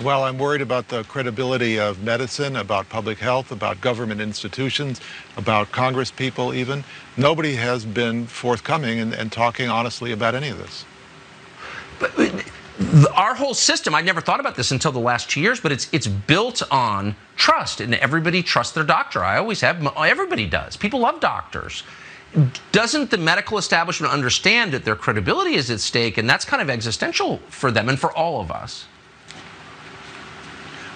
Well, I'm worried about the credibility of medicine, about public health, about government institutions, about Congress people, even. Nobody has been forthcoming and, and talking honestly about any of this. But, our whole system, I never thought about this until the last two years, but it's it's built on trust, and everybody trusts their doctor. I always have. Everybody does. People love doctors. Doesn't the medical establishment understand that their credibility is at stake, and that's kind of existential for them and for all of us?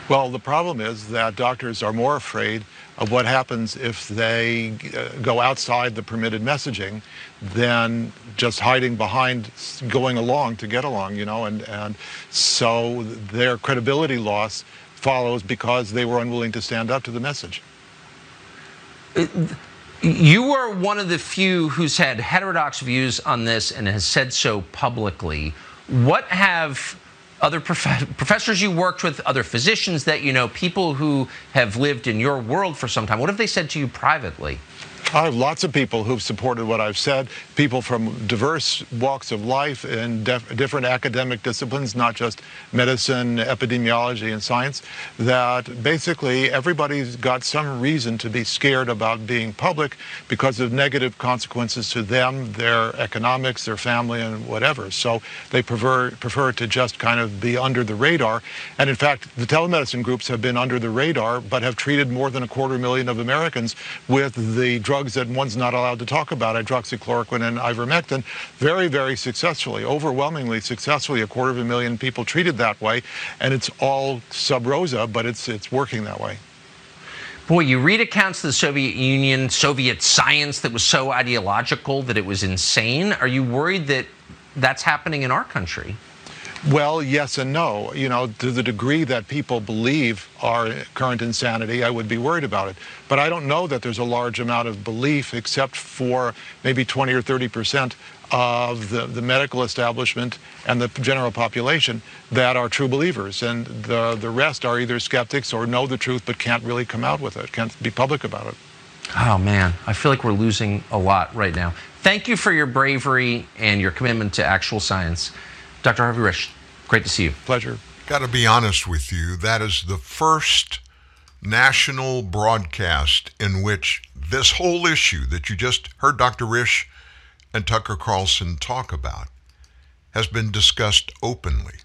Well, the problem is that doctors are more afraid of what happens if they uh, go outside the permitted messaging than just hiding behind going along to get along, you know, and, and so their credibility loss follows because they were unwilling to stand up to the message. You are one of the few who's had heterodox views on this and has said so publicly. What have other prof- professors you worked with, other physicians that you know, people who have lived in your world for some time, what have they said to you privately? I have lots of people who've supported what I've said, people from diverse walks of life def- different academic disciplines, not just medicine, epidemiology, and science, that basically everybody's got some reason to be scared about being public because of negative consequences to them, their economics, their family, and whatever. So they prefer, prefer to just kind of be under the radar. And in fact, the telemedicine groups have been under the radar, but have treated more than a quarter million of Americans with the drug drugs that one's not allowed to talk about, hydroxychloroquine and ivermectin, very, very successfully, overwhelmingly successfully. A quarter of a million people treated that way, and it's all sub rosa, but it's it's working that way. Boy, you read accounts of the Soviet Union, Soviet science that was so ideological that it was insane. Are you worried that that's happening in our country? Well, yes and no. You know, to the degree that people believe our current insanity, I would be worried about it. But I don't know that there's a large amount of belief, except for maybe 20 or 30 percent of the, the medical establishment and the general population that are true believers. And the, the rest are either skeptics or know the truth but can't really come out with it, can't be public about it. Oh, man. I feel like we're losing a lot right now. Thank you for your bravery and your commitment to actual science. Dr. Harvey Risch, great to see you. Pleasure. Got to be honest with you, that is the first national broadcast in which this whole issue that you just heard Dr. Risch and Tucker Carlson talk about has been discussed openly.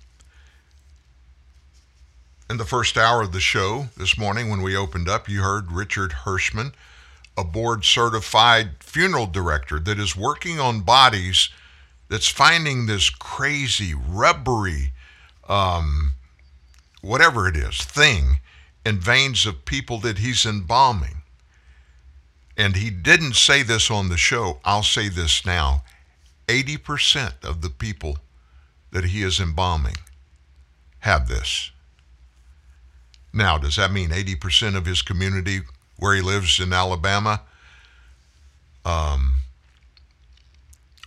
In the first hour of the show this morning, when we opened up, you heard Richard Hirschman, a board certified funeral director that is working on bodies that's finding this crazy, rubbery, um, whatever it is, thing in veins of people that he's embalming. And he didn't say this on the show. I'll say this now 80% of the people that he is embalming have this. Now, does that mean 80% of his community where he lives in Alabama um,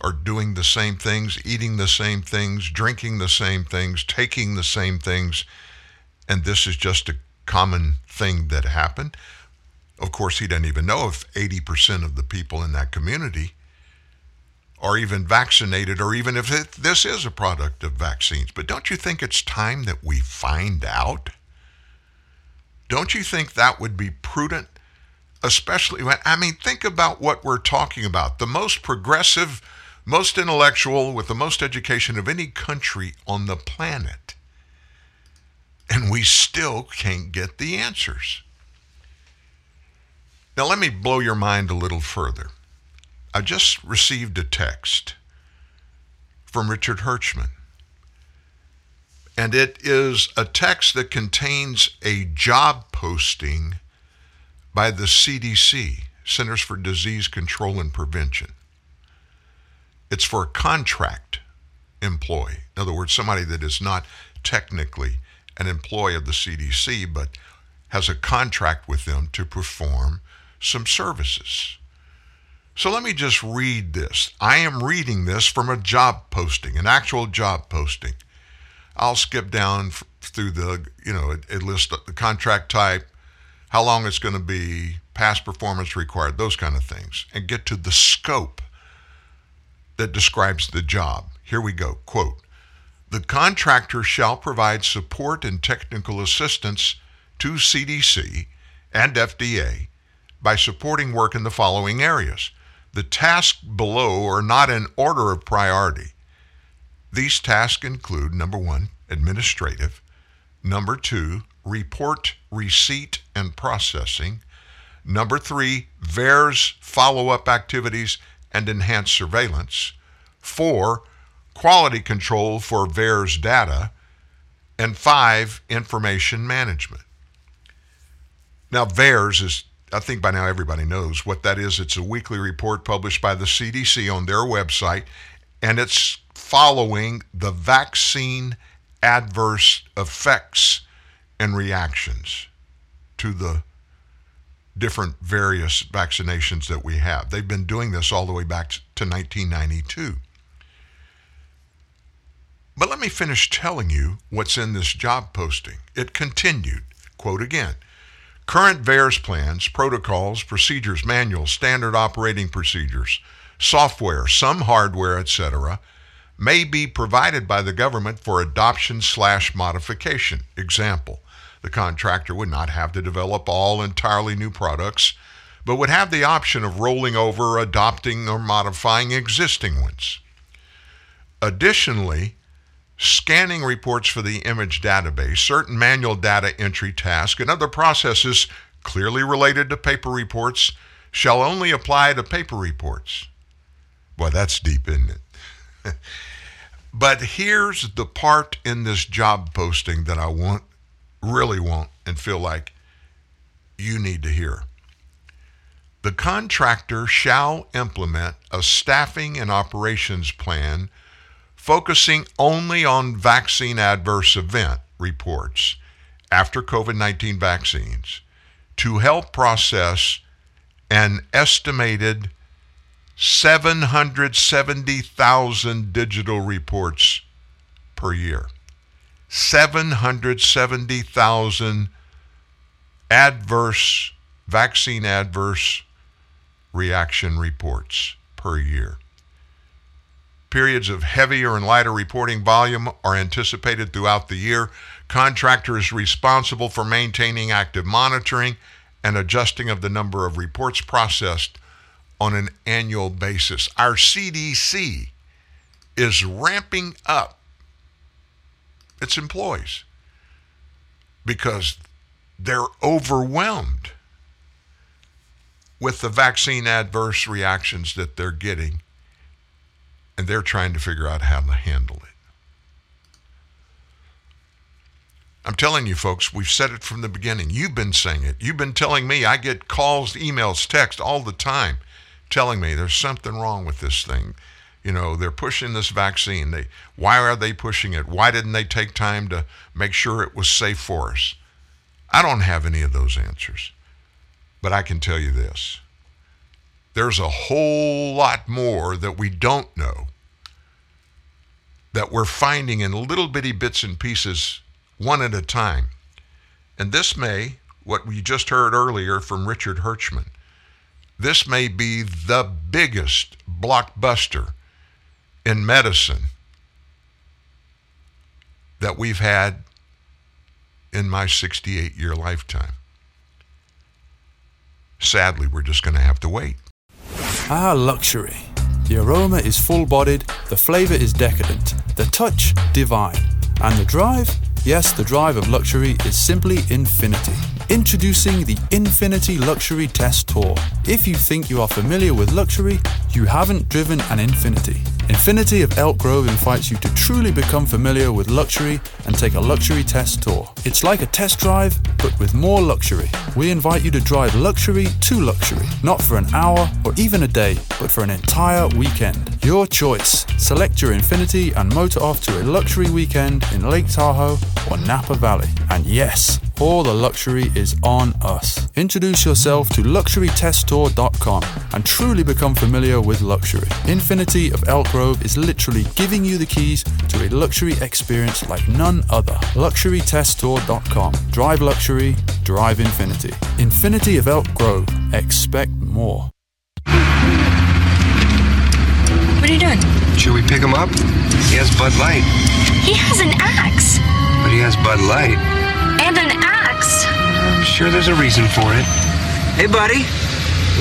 are doing the same things, eating the same things, drinking the same things, taking the same things, and this is just a common thing that happened. Of course, he doesn't even know if 80% of the people in that community are even vaccinated or even if it, this is a product of vaccines. But don't you think it's time that we find out? Don't you think that would be prudent? Especially when, I mean, think about what we're talking about. The most progressive, most intellectual, with the most education of any country on the planet. And we still can't get the answers. Now, let me blow your mind a little further. I just received a text from Richard Hirschman. And it is a text that contains a job posting by the CDC, Centers for Disease Control and Prevention. It's for a contract employee. In other words, somebody that is not technically an employee of the CDC, but has a contract with them to perform some services. So let me just read this. I am reading this from a job posting, an actual job posting. I'll skip down f- through the, you know, it, it lists the contract type, how long it's going to be, past performance required, those kind of things, and get to the scope that describes the job. Here we go. Quote The contractor shall provide support and technical assistance to CDC and FDA by supporting work in the following areas. The tasks below are not in order of priority. These tasks include number one, administrative, number two, report receipt and processing, number three, VAERS follow up activities and enhanced surveillance, four, quality control for VAERS data, and five, information management. Now, VAERS is, I think by now everybody knows what that is. It's a weekly report published by the CDC on their website, and it's following the vaccine adverse effects and reactions to the different various vaccinations that we have. They've been doing this all the way back to 1992. But let me finish telling you what's in this job posting. It continued, quote again, current VAERS plans, protocols, procedures, manuals, standard operating procedures, software, some hardware, etc., may be provided by the government for adoption slash modification. Example, the contractor would not have to develop all entirely new products, but would have the option of rolling over, adopting, or modifying existing ones. Additionally, scanning reports for the image database, certain manual data entry tasks, and other processes clearly related to paper reports shall only apply to paper reports. Boy, that's deep, isn't it? but here's the part in this job posting that I want, really want, and feel like you need to hear. The contractor shall implement a staffing and operations plan focusing only on vaccine adverse event reports after COVID 19 vaccines to help process an estimated 770,000 digital reports per year. 770,000 adverse, vaccine adverse reaction reports per year. Periods of heavier and lighter reporting volume are anticipated throughout the year. Contractor is responsible for maintaining active monitoring and adjusting of the number of reports processed on an annual basis. Our CDC is ramping up its employees because they're overwhelmed with the vaccine adverse reactions that they're getting and they're trying to figure out how to handle it. I'm telling you, folks, we've said it from the beginning. You've been saying it. You've been telling me. I get calls, emails, text all the time telling me there's something wrong with this thing. You know, they're pushing this vaccine. They, why are they pushing it? Why didn't they take time to make sure it was safe for us? I don't have any of those answers. But I can tell you this there's a whole lot more that we don't know that we're finding in little bitty bits and pieces, one at a time. And this may, what we just heard earlier from Richard Hirschman, this may be the biggest blockbuster in medicine that we've had in my 68 year lifetime. Sadly, we're just going to have to wait. Ah, luxury. The aroma is full bodied, the flavour is decadent, the touch divine, and the drive? Yes, the drive of luxury is simply infinity. Introducing the Infinity Luxury Test Tour. If you think you are familiar with luxury, you haven't driven an Infiniti. Infiniti of Elk Grove invites you to truly become familiar with luxury and take a luxury test tour. It's like a test drive, but with more luxury. We invite you to drive luxury to luxury, not for an hour or even a day, but for an entire weekend. Your choice. Select your Infiniti and motor off to a luxury weekend in Lake Tahoe or Napa Valley. And yes, all the luxury is on us. Introduce yourself to luxurytesttour.com and truly become familiar with luxury. Infiniti of Elk Grove is literally giving you the keys to a luxury experience like none other. Luxurytesttour.com. Drive luxury, drive Infiniti. Infiniti of Elk Grove. Expect more. What are you doing? Should we pick him up? He has Bud Light, He has an axe. but he has Bud Light. And an axe. I'm sure there's a reason for it. Hey, buddy,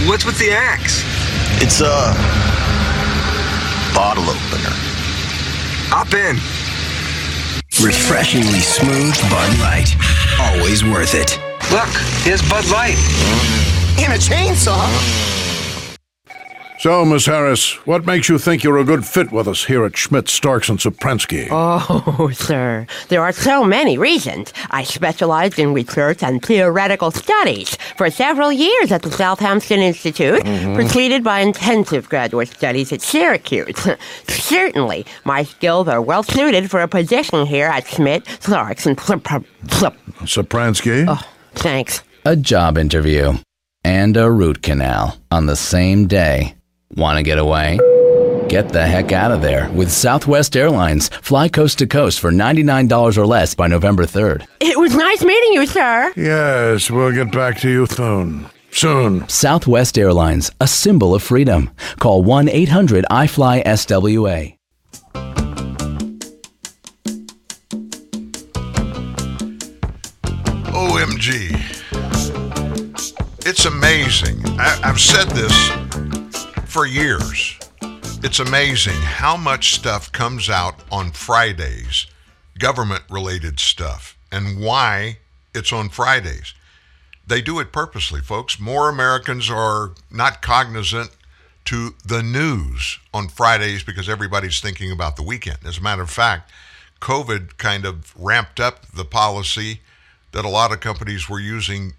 what's with the axe? It's a bottle opener. Hop in. Refreshingly smooth Bud Light. Always worth it. Look, here's Bud Light. And a chainsaw. So, Miss Harris, what makes you think you're a good fit with us here at Schmidt, Starks, and Sopransky? Oh, sir, there are so many reasons. I specialized in research and theoretical studies for several years at the Southampton Institute, Mhm. preceded by intensive graduate studies at Syracuse. Certainly, my skills are well suited for a position here at Schmidt, Starks, and Sopransky? Oh, thanks. A job interview and a root canal on the same day. Want to get away? Get the heck out of there with Southwest Airlines. Fly coast to coast for $99 or less by November 3rd. It was nice meeting you, sir. Yes, we'll get back to you soon. Soon. Southwest Airlines, a symbol of freedom. Call 1 800 iFly SWA. OMG. It's amazing. I, I've said this for years. It's amazing how much stuff comes out on Fridays, government related stuff, and why it's on Fridays. They do it purposely, folks. More Americans are not cognizant to the news on Fridays because everybody's thinking about the weekend. As a matter of fact, COVID kind of ramped up the policy that a lot of companies were using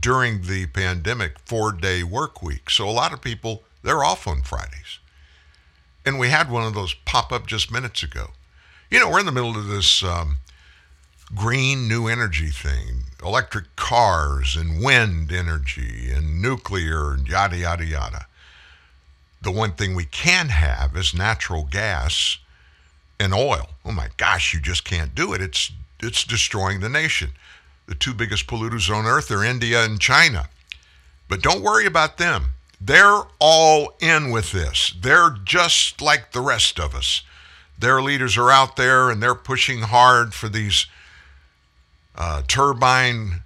during the pandemic four day work week. So a lot of people, they're off on Fridays. And we had one of those pop up just minutes ago. You know, we're in the middle of this um, green new energy thing electric cars and wind energy and nuclear and yada, yada, yada. The one thing we can have is natural gas and oil. Oh my gosh, you just can't do it. It's it's destroying the nation. The two biggest polluters on earth are India and China. But don't worry about them. They're all in with this. They're just like the rest of us. Their leaders are out there and they're pushing hard for these uh, turbine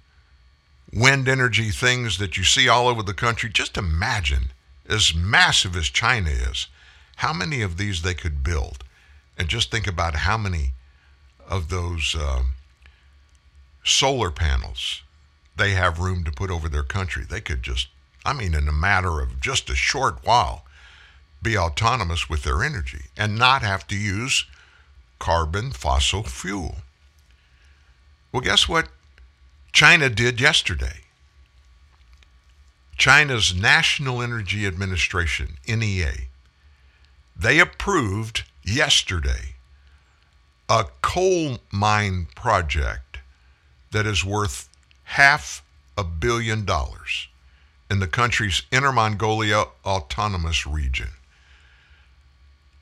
wind energy things that you see all over the country. Just imagine, as massive as China is, how many of these they could build. And just think about how many of those um, solar panels they have room to put over their country. They could just, I mean, in a matter of just a short while, be autonomous with their energy and not have to use carbon fossil fuel. Well, guess what China did yesterday? China's National Energy Administration, NEA, they approved yesterday a coal mine project that is worth half a billion dollars in the country's Inner Mongolia Autonomous Region.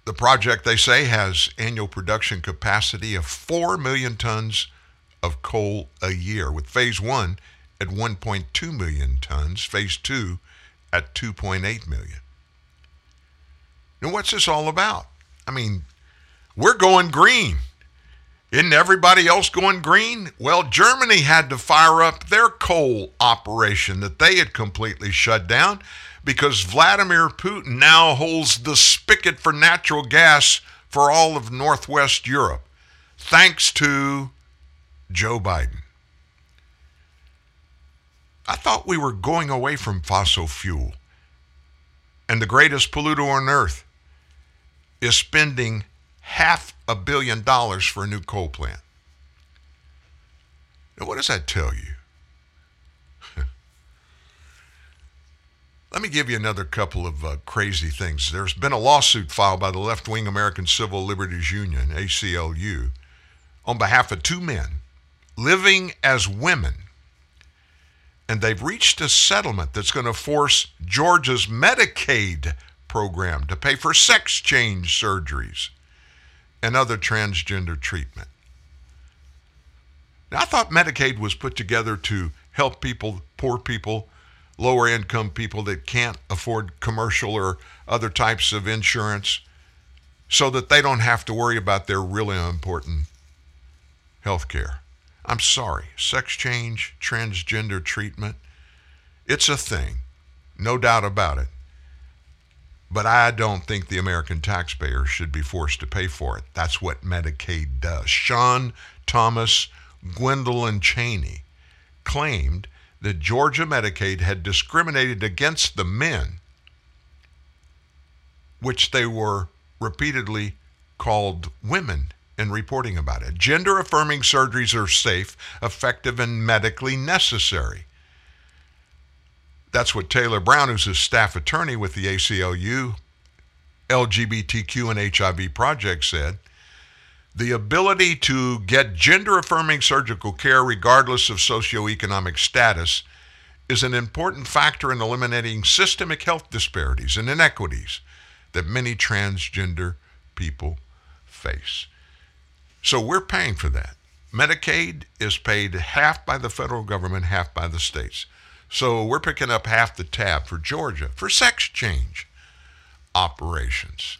The project, they say, has annual production capacity of 4 million tons of coal a year, with phase one at 1.2 million tons, phase two at 2.8 million. Now, what's this all about? I mean, we're going green. Isn't everybody else going green? Well, Germany had to fire up their coal operation that they had completely shut down because Vladimir Putin now holds the spigot for natural gas for all of Northwest Europe, thanks to Joe Biden. I thought we were going away from fossil fuel. And the greatest polluter on earth is spending half a billion dollars for a new coal plant. Now, what does that tell you? Let me give you another couple of uh, crazy things. There's been a lawsuit filed by the left wing American Civil Liberties Union, ACLU, on behalf of two men living as women. And they've reached a settlement that's going to force Georgia's Medicaid program to pay for sex change surgeries and other transgender treatment. Now, I thought Medicaid was put together to help people, poor people, lower income people that can't afford commercial or other types of insurance so that they don't have to worry about their really important health care. I'm sorry, sex change, transgender treatment, it's a thing, no doubt about it. But I don't think the American taxpayer should be forced to pay for it. That's what Medicaid does. Sean Thomas, Gwendolyn Cheney claimed that Georgia Medicaid had discriminated against the men, which they were repeatedly called women in reporting about it. Gender affirming surgeries are safe, effective, and medically necessary. That's what Taylor Brown, who's a staff attorney with the ACLU, LGBTQ, and HIV project, said. The ability to get gender affirming surgical care, regardless of socioeconomic status, is an important factor in eliminating systemic health disparities and inequities that many transgender people face. So we're paying for that. Medicaid is paid half by the federal government, half by the states. So we're picking up half the tab for Georgia for sex change operations.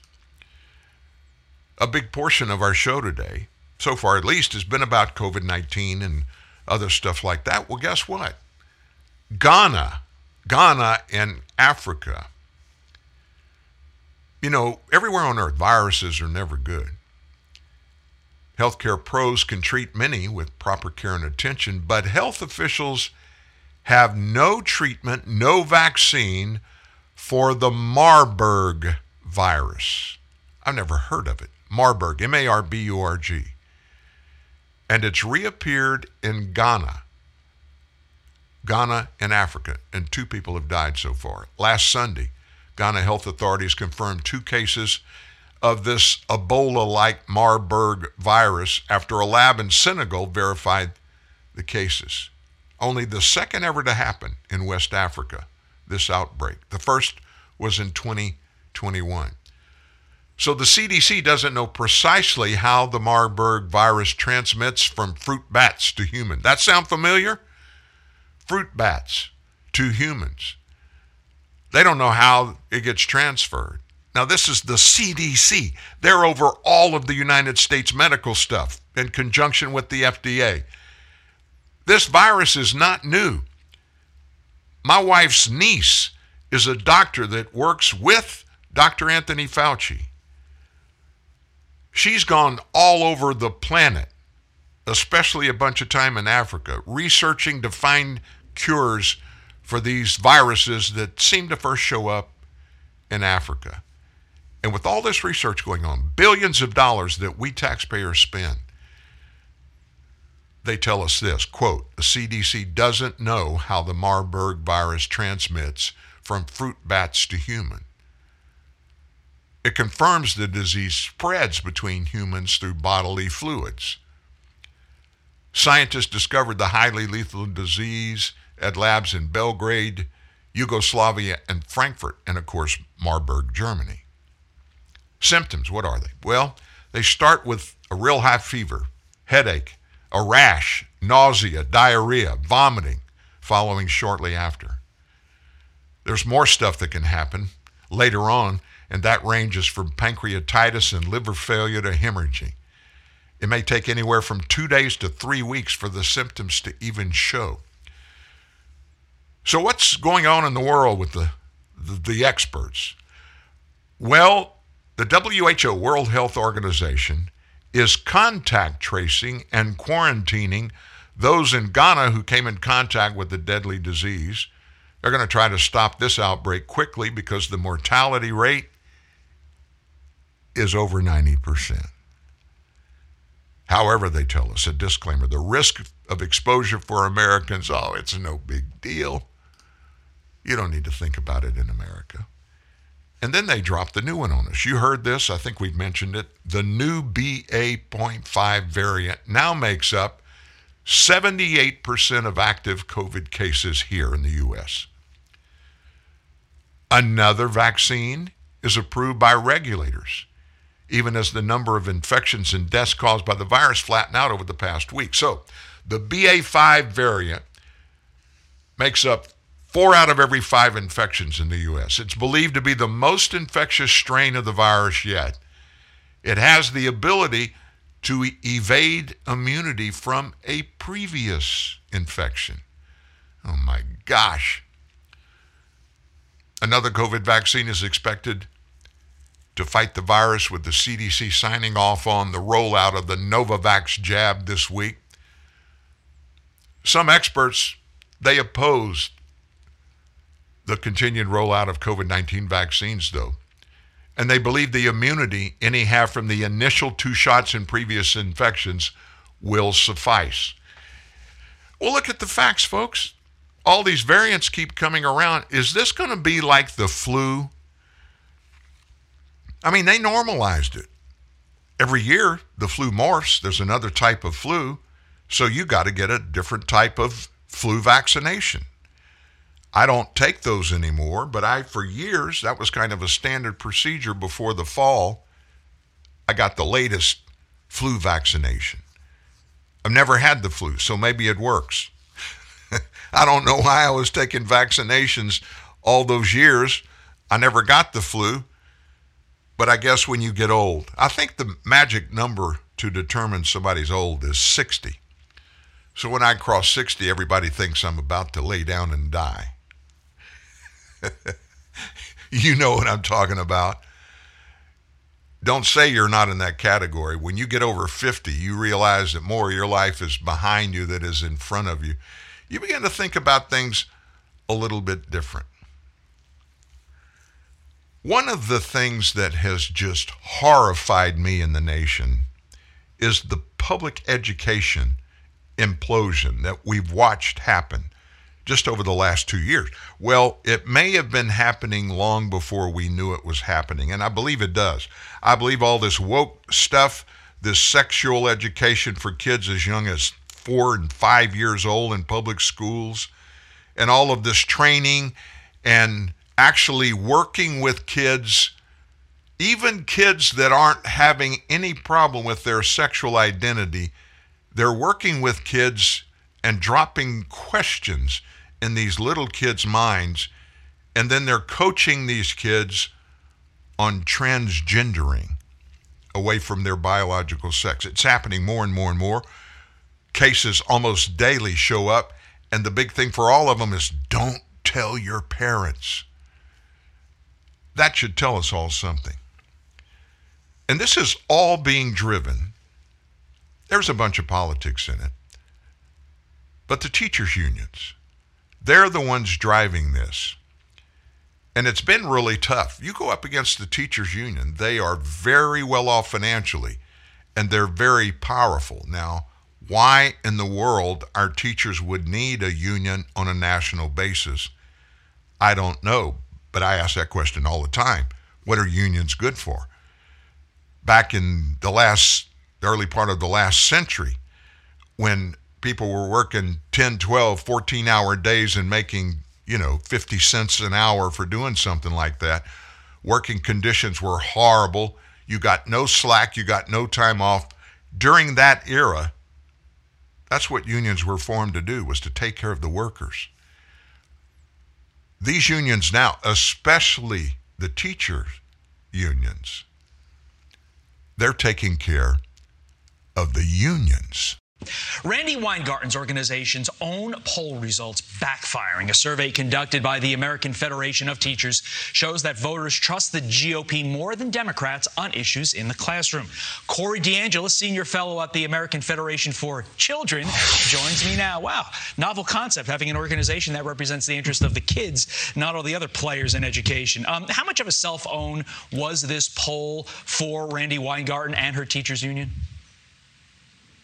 A big portion of our show today, so far at least, has been about COVID 19 and other stuff like that. Well, guess what? Ghana, Ghana and Africa. You know, everywhere on earth, viruses are never good. Healthcare pros can treat many with proper care and attention, but health officials have no treatment, no vaccine for the Marburg virus. I've never heard of it. Marburg, M A R B U R G. And it's reappeared in Ghana. Ghana in Africa, and two people have died so far. Last Sunday, Ghana health authorities confirmed two cases of this Ebola like Marburg virus after a lab in Senegal verified the cases. Only the second ever to happen in West Africa, this outbreak. The first was in 2021. So the CDC doesn't know precisely how the Marburg virus transmits from fruit bats to humans. That sound familiar? Fruit bats to humans. They don't know how it gets transferred. Now, this is the CDC. They're over all of the United States medical stuff in conjunction with the FDA. This virus is not new. My wife's niece is a doctor that works with Dr. Anthony Fauci. She's gone all over the planet, especially a bunch of time in Africa, researching to find cures for these viruses that seem to first show up in Africa. And with all this research going on, billions of dollars that we taxpayers spend, they tell us this quote, the CDC doesn't know how the Marburg virus transmits from fruit bats to human. It confirms the disease spreads between humans through bodily fluids. Scientists discovered the highly lethal disease at labs in Belgrade, Yugoslavia, and Frankfurt, and of course, Marburg, Germany. Symptoms, what are they? Well, they start with a real high fever, headache, a rash, nausea, diarrhea, vomiting, following shortly after. There's more stuff that can happen later on, and that ranges from pancreatitis and liver failure to hemorrhaging. It may take anywhere from two days to three weeks for the symptoms to even show. So, what's going on in the world with the, the, the experts? Well, the WHO, World Health Organization, is contact tracing and quarantining those in Ghana who came in contact with the deadly disease. They're going to try to stop this outbreak quickly because the mortality rate is over 90%. However, they tell us a disclaimer the risk of exposure for Americans, oh, it's no big deal. You don't need to think about it in America. And then they dropped the new one on us. You heard this, I think we've mentioned it. The new BA.5 variant now makes up 78% of active COVID cases here in the U.S. Another vaccine is approved by regulators even as the number of infections and deaths caused by the virus flattened out over the past week. So the BA5 variant makes up four out of every five infections in the U.S. It's believed to be the most infectious strain of the virus yet. It has the ability to evade immunity from a previous infection. Oh my gosh. Another COVID vaccine is expected to fight the virus with the CDC signing off on the rollout of the Novavax jab this week. Some experts, they opposed the continued rollout of COVID-19 vaccines though. And they believe the immunity any have from the initial two shots in previous infections will suffice. Well, look at the facts, folks. All these variants keep coming around. Is this going to be like the flu I mean, they normalized it. Every year, the flu morphs. There's another type of flu. So you got to get a different type of flu vaccination. I don't take those anymore, but I, for years, that was kind of a standard procedure before the fall. I got the latest flu vaccination. I've never had the flu, so maybe it works. I don't know why I was taking vaccinations all those years. I never got the flu. But I guess when you get old, I think the magic number to determine somebody's old is 60. So when I cross 60, everybody thinks I'm about to lay down and die. you know what I'm talking about. Don't say you're not in that category. When you get over 50, you realize that more of your life is behind you than is in front of you. You begin to think about things a little bit different. One of the things that has just horrified me in the nation is the public education implosion that we've watched happen just over the last two years. Well, it may have been happening long before we knew it was happening, and I believe it does. I believe all this woke stuff, this sexual education for kids as young as four and five years old in public schools, and all of this training and actually working with kids, even kids that aren't having any problem with their sexual identity, they're working with kids and dropping questions in these little kids' minds, and then they're coaching these kids on transgendering away from their biological sex. It's happening more and more and more. Cases almost daily show up, and the big thing for all of them is don't tell your parents. That should tell us all something. And this is all being driven. There's a bunch of politics in it. But the teachers' unions, they're the ones driving this. And it's been really tough. You go up against the teachers' union, they are very well off financially and they're very powerful. Now, why in the world our teachers would need a union on a national basis, I don't know. But I ask that question all the time. What are unions good for? Back in the last, the early part of the last century, when people were working 10, 12, 14 hour days and making, you know, 50 cents an hour for doing something like that, working conditions were horrible. You got no slack. You got no time off. During that era, that's what unions were formed to do, was to take care of the workers. These unions now, especially the teachers unions, they're taking care of the unions. Randi Weingarten's organization's own poll results backfiring. A survey conducted by the American Federation of Teachers shows that voters trust the GOP more than Democrats on issues in the classroom. Corey DeAngelis, senior fellow at the American Federation for Children, joins me now. Wow, novel concept having an organization that represents the interest of the kids, not all the other players in education. Um, how much of a self own was this poll for Randi Weingarten and her teachers union?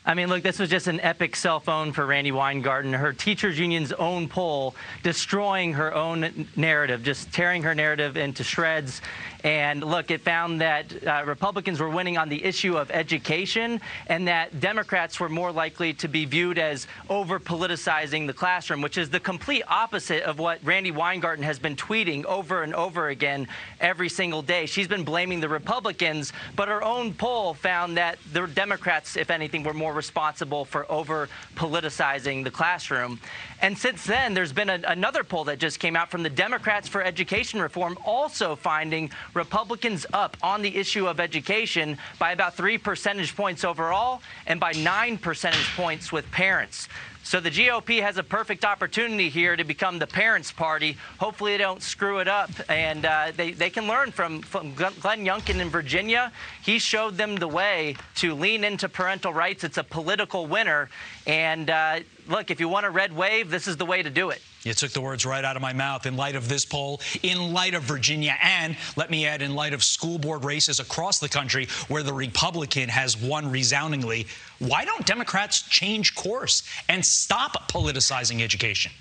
I mean, look, this was just an epic cell phone for Randi Weingarten. Her teachers union's own poll destroying her own narrative, just tearing her narrative into shreds. And look, it found that uh, Republicans were winning on the issue of education and that Democrats were more likely to be viewed as over politicizing the classroom, which is the complete opposite of what Randi Weingarten has been tweeting over and over again every single day. She's been blaming the Republicans, but her own poll found that the Democrats, if anything, were more responsible for over politicizing the classroom. And since then, there's been a, another poll that just came out from the Democrats for Education Reform, also finding Republicans up on the issue of education by about three percentage points overall and by nine percentage points with parents. So the GOP has a perfect opportunity here to become the parents' party. Hopefully, they don't screw it up, and uh, they, they can learn from, from Glenn Youngkin in Virginia. He showed them the way to lean into parental rights. It's a political winner. And uh, look, if you want a red wave, this is the way to do it. You took the words right out of my mouth in light of this poll, in light of Virginia, and let me add, in light of school board races across the country where the Republican has won resoundingly. Why don't Democrats change course and stop politicizing education?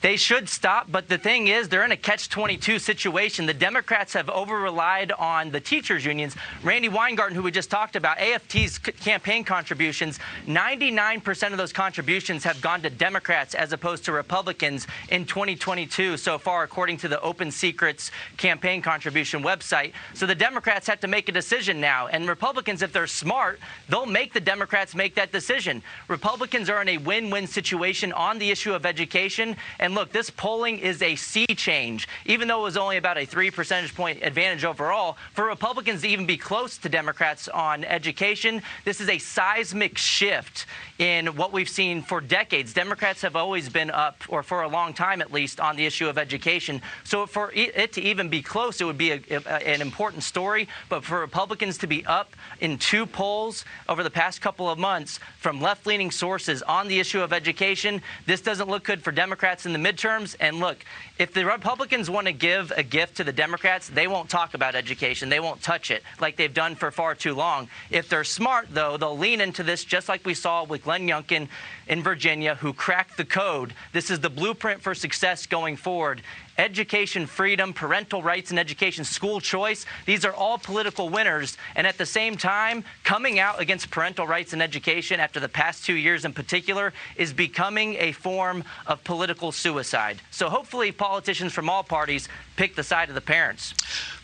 They should stop, but the thing is, they're in a catch 22 situation. The Democrats have over relied on the teachers' unions. Randi Weingarten, who we just talked about, AFT's campaign contributions, 99% of those contributions have gone to Democrats as opposed to Republicans in 2022 so far, according to the Open Secrets campaign contribution website. So the Democrats have to make a decision now. And Republicans, if they're smart, they'll make the Democrats make that decision. Republicans are in a win win situation on the issue of education. And and look, this polling is a sea change. Even though it was only about a three percentage point advantage overall, for Republicans to even be close to Democrats on education, this is a seismic shift in what we've seen for decades. Democrats have always been up, or for a long time at least, on the issue of education. So for it to even be close, it would be a, a, an important story. But for Republicans to be up in two polls over the past couple of months from left leaning sources on the issue of education, this doesn't look good for Democrats in the the midterms. And look, if the Republicans want to give a gift to the Democrats, they won't talk about education. They won't touch it like they've done for far too long. If they're smart, though, they'll lean into this just like we saw with Glenn Youngkin in Virginia, who cracked the code. This is the blueprint for success going forward education freedom, parental rights and education, school choice. These are all political winners. And at the same time, coming out against parental rights and education after the past two years in particular is becoming a form of political suicide. So hopefully, politicians from all parties pick the side of the parents.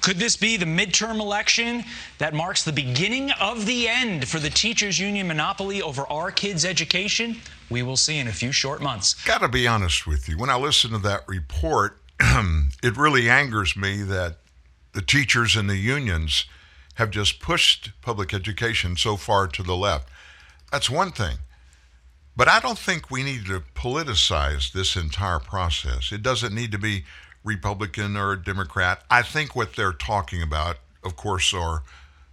Could this be the midterm election that marks the beginning of the end for the teachers union monopoly over our kids' education? We will see in a few short months. Got to be honest with you. When I listen to that report, it really angers me that the teachers and the unions have just pushed public education so far to the left. That's one thing. But I don't think we need to politicize this entire process. It doesn't need to be Republican or Democrat. I think what they're talking about, of course, are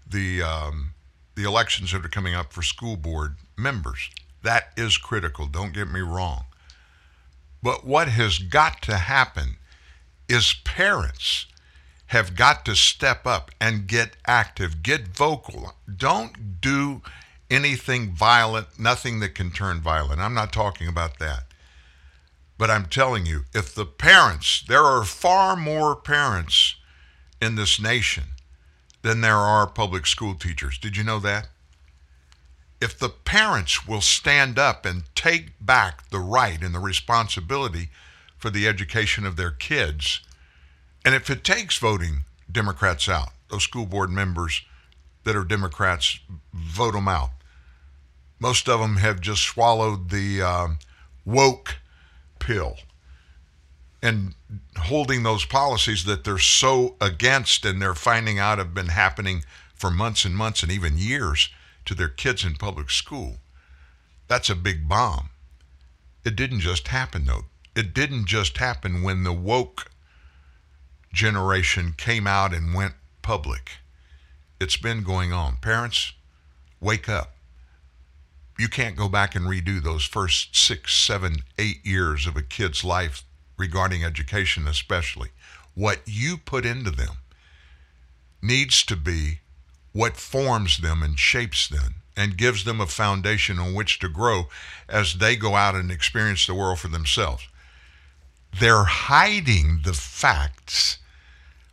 the um, the elections that are coming up for school board members. That is critical. Don't get me wrong. But what has got to happen is parents have got to step up and get active, get vocal. Don't do anything violent, nothing that can turn violent. I'm not talking about that. But I'm telling you, if the parents, there are far more parents in this nation than there are public school teachers. Did you know that? If the parents will stand up and take back the right and the responsibility for the education of their kids. And if it takes voting Democrats out, those school board members that are Democrats, vote them out. Most of them have just swallowed the um, woke pill and holding those policies that they're so against and they're finding out have been happening for months and months and even years to their kids in public school. That's a big bomb. It didn't just happen, though. It didn't just happen when the woke generation came out and went public. It's been going on. Parents, wake up. You can't go back and redo those first six, seven, eight years of a kid's life regarding education, especially. What you put into them needs to be what forms them and shapes them and gives them a foundation on which to grow as they go out and experience the world for themselves. They're hiding the facts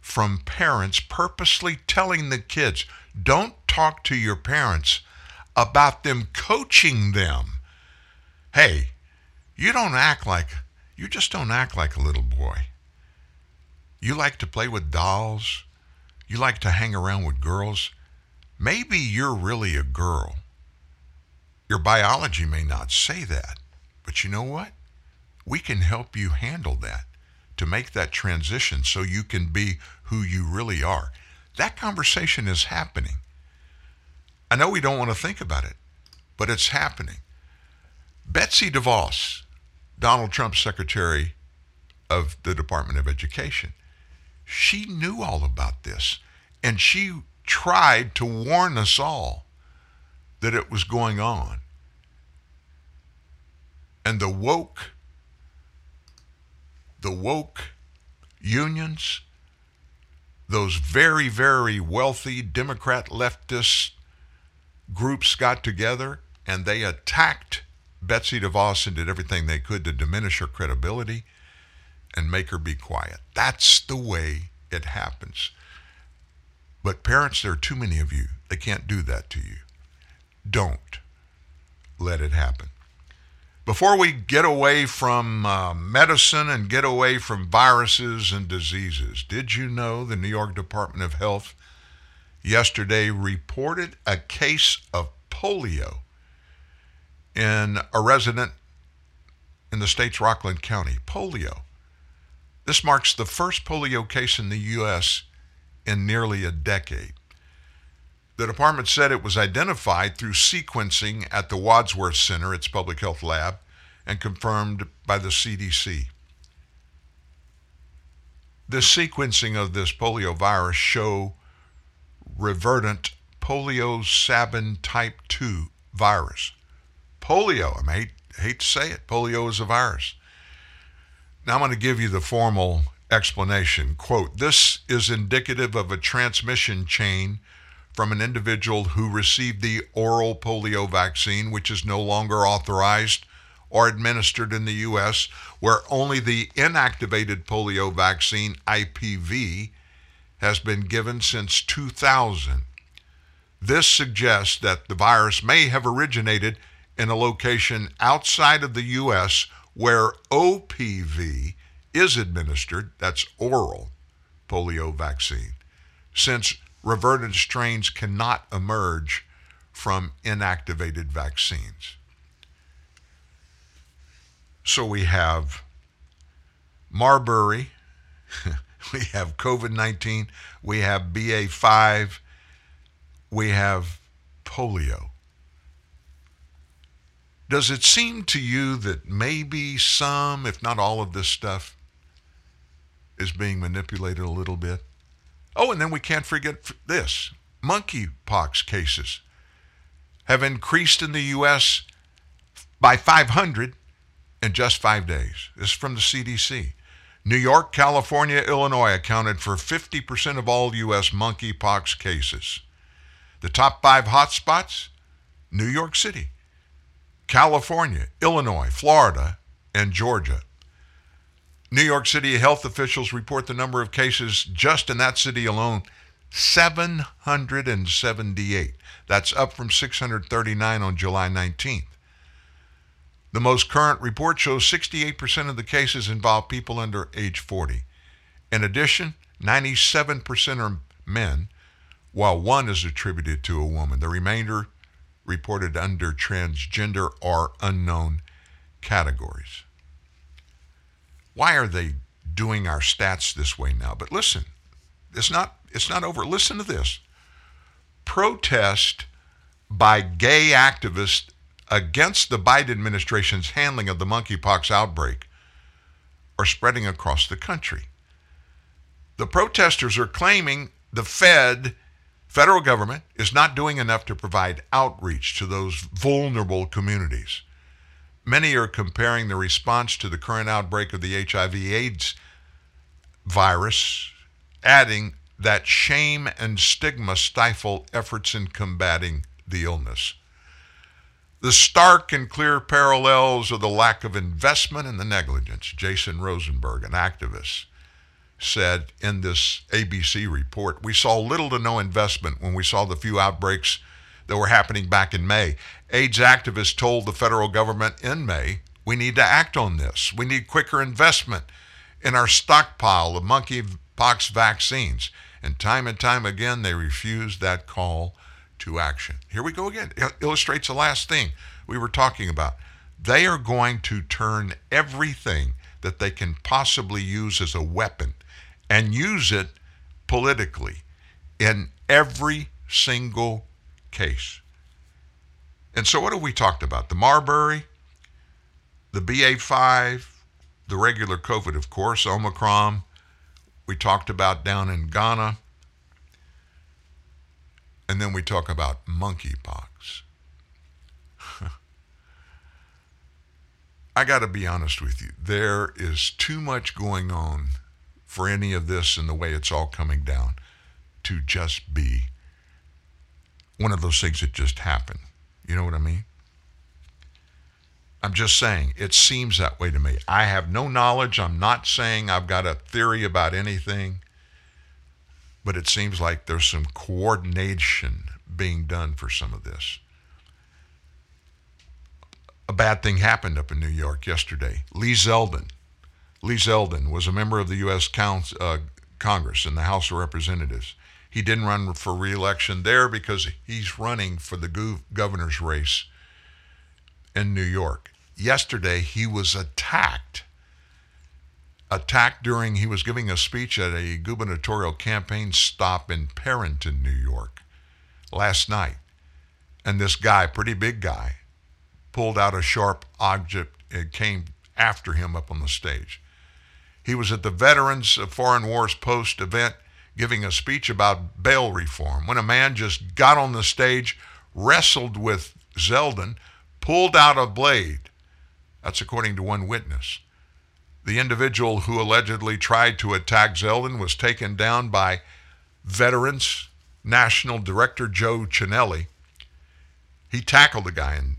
from parents, purposely telling the kids, don't talk to your parents about them coaching them. Hey, you don't act like, you just don't act like a little boy. You like to play with dolls. You like to hang around with girls. Maybe you're really a girl. Your biology may not say that, but you know what? We can help you handle that to make that transition so you can be who you really are. That conversation is happening. I know we don't want to think about it, but it's happening. Betsy DeVos, Donald Trump's Secretary of the Department of Education, she knew all about this and she tried to warn us all that it was going on. And the woke, the woke unions, those very, very wealthy Democrat leftist groups got together and they attacked Betsy DeVos and did everything they could to diminish her credibility and make her be quiet. That's the way it happens. But parents, there are too many of you. They can't do that to you. Don't let it happen. Before we get away from uh, medicine and get away from viruses and diseases, did you know the New York Department of Health yesterday reported a case of polio in a resident in the state's Rockland County? Polio. This marks the first polio case in the U.S in nearly a decade. The department said it was identified through sequencing at the Wadsworth Center, its public health lab, and confirmed by the CDC. The sequencing of this polio virus show revertant polio sabin type 2 virus. Polio, I hate, hate to say it, polio is a virus. Now I'm going to give you the formal explanation. Quote, this is indicative of a transmission chain from an individual who received the oral polio vaccine, which is no longer authorized or administered in the U.S., where only the inactivated polio vaccine, IPV, has been given since 2000. This suggests that the virus may have originated in a location outside of the U.S. where OPV is administered, that's oral polio vaccine, since reverted strains cannot emerge from inactivated vaccines. So we have Marburg, we have COVID 19, we have BA5, we have polio. Does it seem to you that maybe some, if not all of this stuff, is being manipulated a little bit. Oh, and then we can't forget this monkeypox cases have increased in the U.S. by 500 in just five days. This is from the CDC. New York, California, Illinois accounted for 50% of all U.S. monkeypox cases. The top five hotspots New York City, California, Illinois, Florida, and Georgia. New York City health officials report the number of cases just in that city alone 778. That's up from 639 on July 19th. The most current report shows 68% of the cases involve people under age 40. In addition, 97% are men, while one is attributed to a woman. The remainder reported under transgender or unknown categories. Why are they doing our stats this way now? But listen, it's not it's not over. Listen to this. Protest by gay activists against the Biden administration's handling of the monkeypox outbreak are spreading across the country. The protesters are claiming the Fed, federal government, is not doing enough to provide outreach to those vulnerable communities. Many are comparing the response to the current outbreak of the HIV AIDS virus, adding that shame and stigma stifle efforts in combating the illness. The stark and clear parallels of the lack of investment and the negligence, Jason Rosenberg, an activist, said in this ABC report. We saw little to no investment when we saw the few outbreaks that were happening back in May. AIDS activists told the federal government in May, we need to act on this. We need quicker investment in our stockpile of monkeypox vaccines. And time and time again, they refused that call to action. Here we go again. It illustrates the last thing we were talking about. They are going to turn everything that they can possibly use as a weapon and use it politically in every single case. And so, what have we talked about? The Marburg, the BA5, the regular COVID, of course, Omicron. We talked about down in Ghana. And then we talk about monkeypox. I got to be honest with you. There is too much going on for any of this and the way it's all coming down to just be one of those things that just happened. You know what I mean? I'm just saying, it seems that way to me. I have no knowledge. I'm not saying I've got a theory about anything but it seems like there's some coordination being done for some of this. A bad thing happened up in New York yesterday. Lee Zeldin. Lee Zeldin was a member of the U.S. Council, uh, Congress in the House of Representatives. He didn't run for reelection there because he's running for the gov- governor's race in New York. Yesterday, he was attacked attacked during he was giving a speech at a gubernatorial campaign stop in Perinton, New York, last night. And this guy, pretty big guy, pulled out a sharp object and came after him up on the stage. He was at the Veterans of Foreign Wars Post event giving a speech about bail reform when a man just got on the stage, wrestled with Zeldin, pulled out a blade. That's according to one witness the individual who allegedly tried to attack Zeldin was taken down by Veterans National Director Joe Chenelly. He tackled the guy and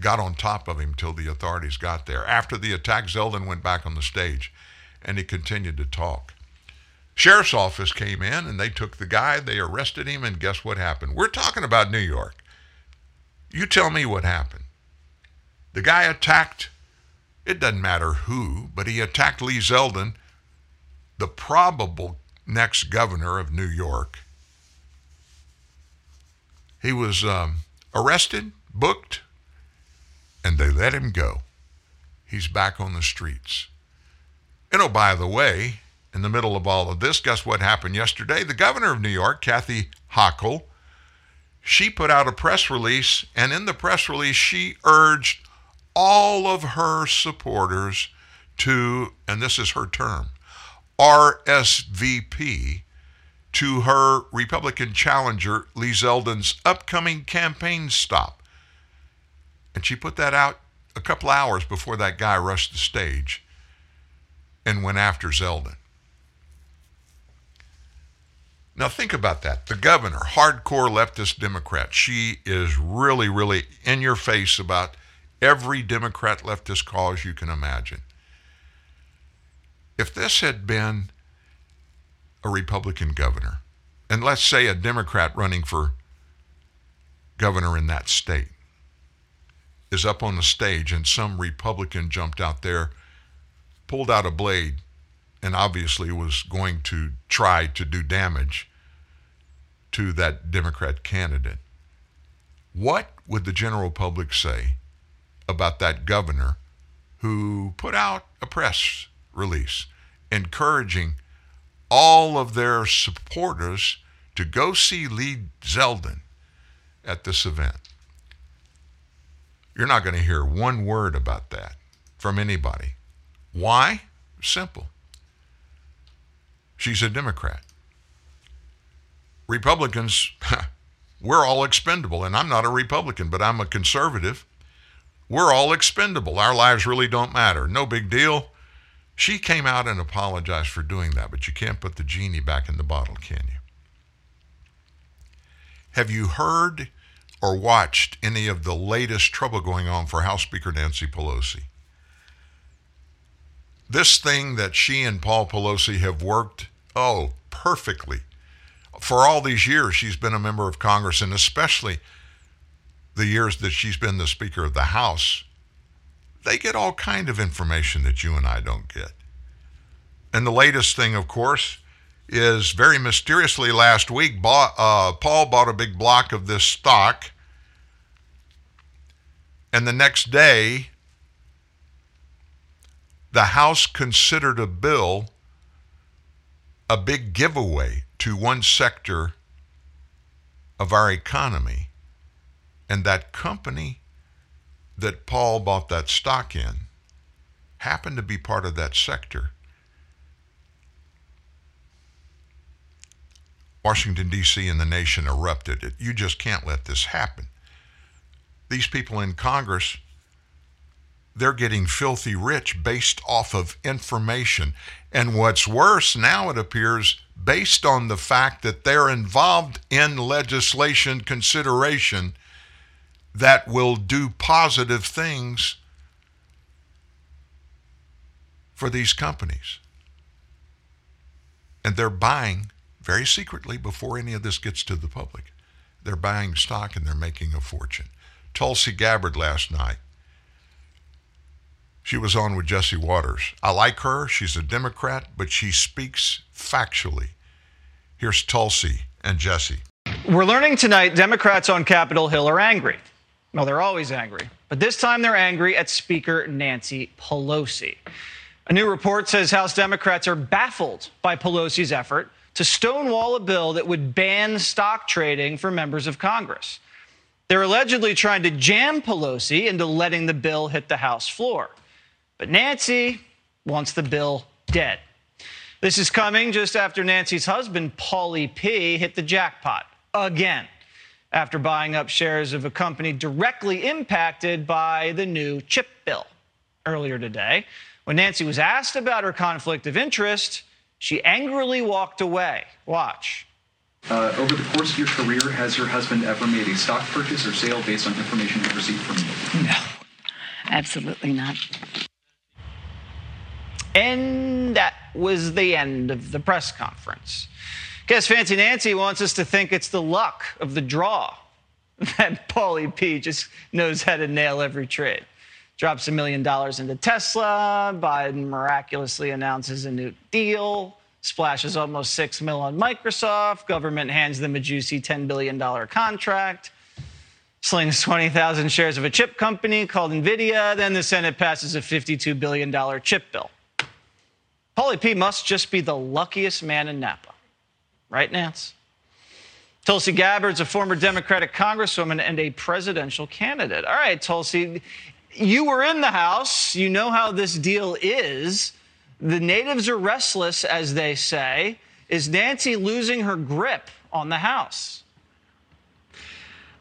got on top of him till the authorities got there. After the attack, Zeldin went back on the stage and he continued to talk. Sheriff's office came in and they took the guy, they arrested him, and guess what happened? We're talking about New York. You tell me what happened. The guy attacked it doesn't matter who, but he attacked Lee Zeldin, the probable next governor of New York. He was um, arrested, booked, and they let him go. He's back on the streets. And oh, by the way, in the middle of all of this, guess what happened yesterday? The governor of New York, Kathy Hochul, she put out a press release, and in the press release, she urged all of her supporters to, and this is her term, RSVP to her Republican challenger, Lee Zeldin's upcoming campaign stop. And she put that out a couple hours before that guy rushed the stage and went after Zeldin. Now, think about that. The governor, hardcore leftist Democrat, she is really, really in your face about every Democrat leftist cause you can imagine. If this had been a Republican governor, and let's say a Democrat running for governor in that state, is up on the stage and some Republican jumped out there, pulled out a blade, and obviously was going to try to do damage to that Democrat candidate. What would the general public say about that governor who put out a press release encouraging all of their supporters to go see Lee Zeldin at this event? You're not going to hear one word about that from anybody. Why? Simple. She's a Democrat. Republicans, we're all expendable. And I'm not a Republican, but I'm a conservative. We're all expendable. Our lives really don't matter. No big deal. She came out and apologized for doing that, but you can't put the genie back in the bottle, can you? Have you heard or watched any of the latest trouble going on for House Speaker Nancy Pelosi? This thing that she and Paul Pelosi have worked, oh, perfectly. For all these years, she's been a member of Congress, and especially the years that she's been the Speaker of the House, they get all kind of information that you and I don't get. And the latest thing, of course, is very mysteriously last week, bought, uh, Paul bought a big block of this stock, and the next day, the House considered a bill a big giveaway to one sector of our economy. And that company that Paul bought that stock in happened to be part of that sector. Washington, D.C. and the nation erupted. You just can't let this happen. These people in Congress, they're getting filthy rich based off of information. And what's worse, now it appears, based on the fact that they're involved in legislation consideration that will do positive things for these companies. And they're buying very secretly before any of this gets to the public. They're buying stock and they're making a fortune. Tulsi Gabbard last night. She was on with Jesse Watters. I like her. She's a Democrat, but she speaks factually. Here's Tulsi and Jesse. We're learning tonight Democrats on Capitol Hill are angry. Well, they're always angry, but this time they're angry at Speaker Nancy Pelosi. A new report says House Democrats are baffled by Pelosi's effort to stonewall a bill that would ban stock trading for members of Congress. They're allegedly trying to jam Pelosi into letting the bill hit the House floor. But Nancy wants the bill dead. This is coming just after Nancy's husband, Paulie P., hit the jackpot again after buying up shares of a company directly impacted by the new chip bill. Earlier today, when Nancy was asked about her conflict of interest, she angrily walked away. Watch. Uh, over the course of your career, has your husband ever made a stock purchase or sale based on information you received from you? No, absolutely not. And that was the end of the press conference. Guess Fancy Nancy wants us to think it's the luck of the draw that Paulie P just knows how to nail every trade. Drops a million dollars into Tesla, Biden miraculously announces a new deal, splashes almost six mil on Microsoft, government hands them a juicy $10 billion contract, slings 20,000 shares of a chip company called NVIDIA, then the Senate passes a $52 billion chip bill. Paulie P must just be the luckiest man in Napa. Right, Nance? Tulsi Gabbard's a former Democratic Congresswoman and a presidential candidate. All right, Tulsi, you were in the House. You know how this deal is. The natives are restless, as they say. Is Nancy losing her grip on the House?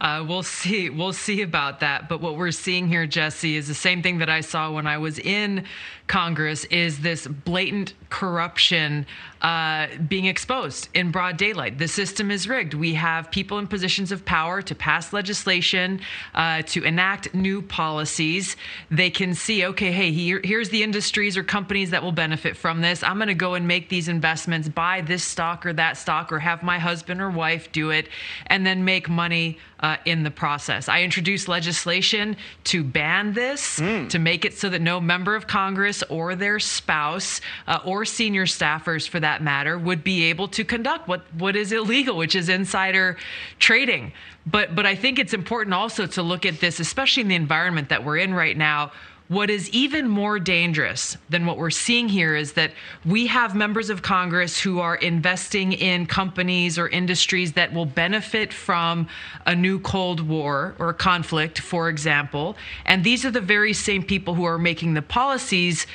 Uh, we'll see. We'll see about that. But what we're seeing here, Jesse, is the same thing that I saw when I was in Congress: is this blatant corruption uh, being exposed in broad daylight. The system is rigged. We have people in positions of power to pass legislation, uh, to enact new policies. They can see, okay, hey, here, here's the industries or companies that will benefit from this. I'm going to go and make these investments, buy this stock or that stock, or have my husband or wife do it, and then make money uh, in the process. I introduced legislation to ban this, to make it so that no member of Congress or their spouse uh, or senior staffers, for that matter, would be able to conduct what, what is illegal, which is insider trading. But but I think it's important also to look at this, especially in the environment that we're in right now. What is even more dangerous than what we're seeing here is that we have members of Congress who are investing in companies or industries that will benefit from a new Cold War or conflict, for example. And these are the very same people who are making the policies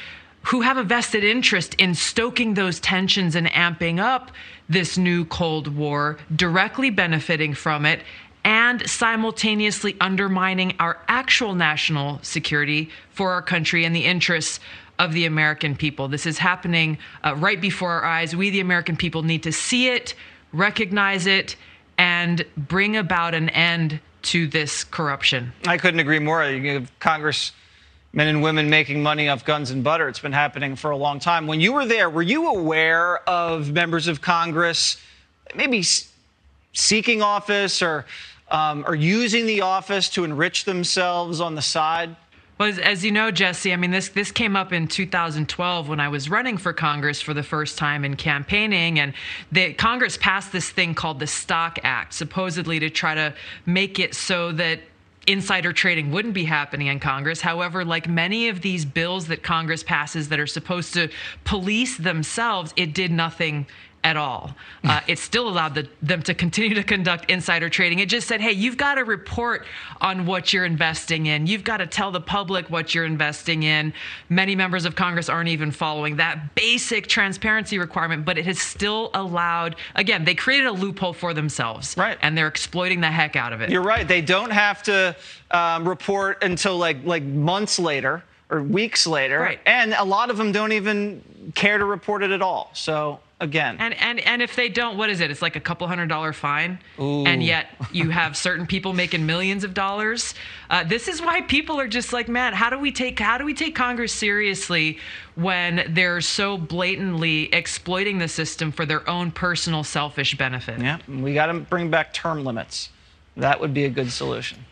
who have a vested interest in stoking those tensions and amping up this new Cold War, directly benefiting from it and simultaneously undermining our actual national security for our country and the interests of the American people. This is happening uh, right before our eyes. We, the American people, need to see it, recognize it, and bring about an end to this corruption. I couldn't agree more. You have Congress men and women making money off guns and butter. It's been happening for a long time. When you were there, were you aware of members of Congress maybe seeking office or um, or using the office to enrich themselves on the side? Well, as, you know, Jesse, I mean, this this came up in 2012 when I was running for Congress for the first time in campaigning, and the Congress passed this thing called the Stock Act, supposedly to try to make it so that insider trading wouldn't be happening in Congress. However, like many of these bills that Congress passes that are supposed to police themselves, it did nothing at all. Uh, it still allowed the, them to continue to conduct insider trading. It just said, hey, you've got to report on what you're investing in. You've got to tell the public what you're investing in. Many members of Congress aren't even following that basic transparency requirement, but it has still allowed, again, they created a loophole for themselves. Right. And they're exploiting the heck out of it. You're right. They don't have to um, report until like like months later or weeks later. Right. And a lot of them don't even care to report it at all. So again. And and and if they don't, what is it? It's like a couple hundred dollar fine. Ooh. And yet you have certain people making millions of dollars. Uh, this is why people are just like, man, how do we take how do we take Congress seriously when they're so blatantly exploiting the system for their own personal selfish benefit? Yeah, we got to bring back term limits. That would be a good solution.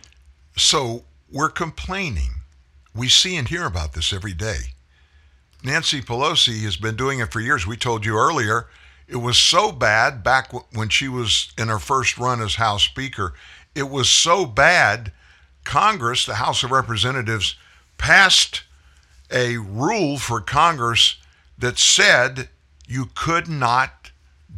So we're complaining. We see and hear about this every day. Nancy Pelosi has been doing it for years. We told you earlier it was so bad back when she was in her first run as House Speaker. It was so bad, Congress, the House of Representatives, passed a rule for Congress that said you could not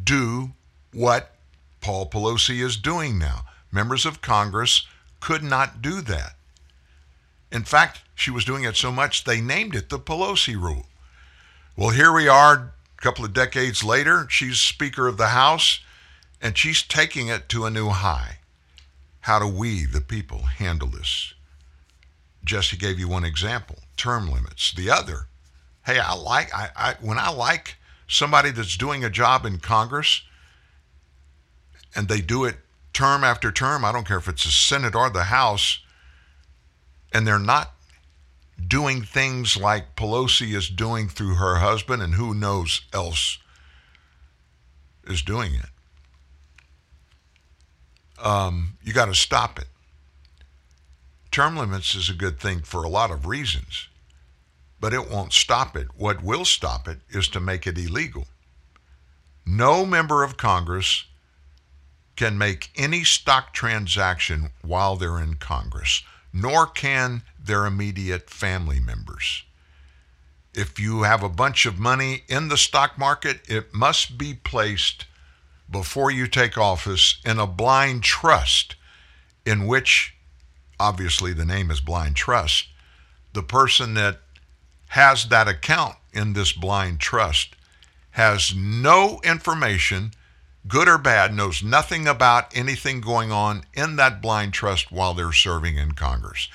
do what Paul Pelosi is doing now. Members of Congress could not do that. In fact, she was doing it so much they named it the Pelosi rule. Well, here we are a couple of decades later. She's Speaker of the House, and she's taking it to a new high. How do we, the people, handle this? Jesse gave you one example term limits. The other, hey, I like, I, I, when I like somebody that's doing a job in Congress and they do it term after term, I don't care if it's the Senate or the House, and they're not doing things like Pelosi is doing through her husband and who knows else is doing it. Um, you got to stop it. Term limits is a good thing for a lot of reasons, but it won't stop it. What will stop it is to make it illegal. No member of Congress can make any stock transaction while they're in Congress, nor can their immediate family members. If you have a bunch of money in the stock market, it must be placed before you take office in a blind trust in which, obviously, the name is blind trust. The person that has that account in this blind trust has no information, good or bad, knows nothing about anything going on in that blind trust while they're serving in Congress.